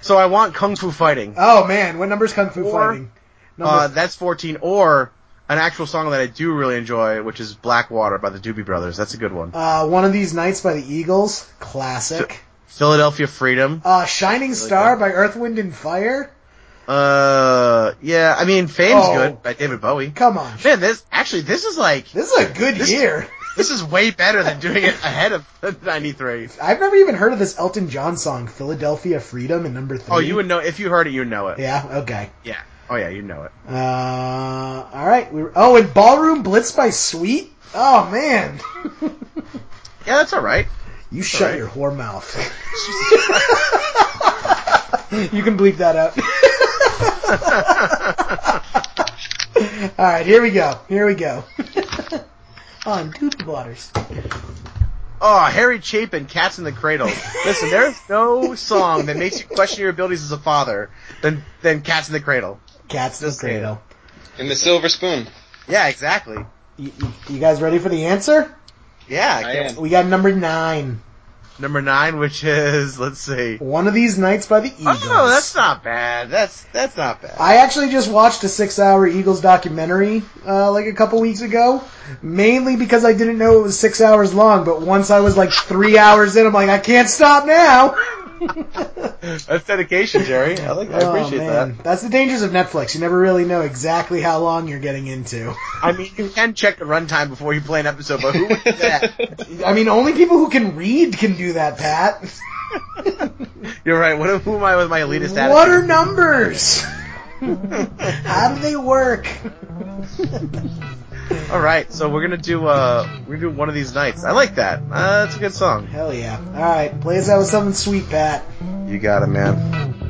so I want Kung Fu Fighting. Oh man, what number's Kung Fu Or, Fighting? Number Uh, that's 14. Or an actual song that I do really enjoy, which is Blackwater by the Doobie Brothers. That's a good one. uh, one of these nights by the Eagles, classic. Philadelphia Freedom. Uh, Shining Star by Earth, Wind and Fire. Uh, yeah, I mean, Fame's Oh. good by David Bowie. Come on, Man, this, actually, this is like, this is a good This- year. [laughs] this is way better than doing it ahead of [laughs] 93. I've never even heard of this Elton John song, Philadelphia Freedom, in number three. Oh, you would know, if you heard it, you would know it. Yeah. Okay. Yeah. Oh yeah, you know it. Uh, all right. We were, oh, and Ballroom Blitz by Sweet. Oh man, [laughs] Yeah, that's alright. you shut right. your whore mouth. [laughs] you can bleep that out. [laughs] all right, here we go. Here we go. On Doobie Waters. Oh, Harry Chapin, Cats in the Cradle. Listen, there's no song that makes you question your abilities as a father than, than Cats in the Cradle. Cats in the Just. Cradle. In the Silver Spoon. Yeah, exactly. You, you- you guys ready for the answer? Yeah, I I am. We got number nine. Number nine, which is, let's see. One of these nights by the Eagles. Oh, that's not bad. That's, that's not bad. I actually just watched a six-hour Eagles documentary uh, like a couple weeks ago, mainly because I didn't know it was six hours long. But once I was like three hours in, I'm like, I can't stop now. [laughs] That's dedication, Jerry. I like, I Oh, appreciate man. that. That's the dangers of Netflix. You never really know exactly how long you're getting into. I mean, you can check the runtime before you play an episode, but who would do that? [laughs] I mean, only people who can read can do that, Pat. [laughs] You're right. What, who am I with my elitist attitude? what are numbers? how do they work? [laughs] All right, so we're gonna do uh, we're gonna do one of these nights. I like that. Uh, that's a good song. Hell yeah! All right, play us out with something sweet, Pat. You got it, man.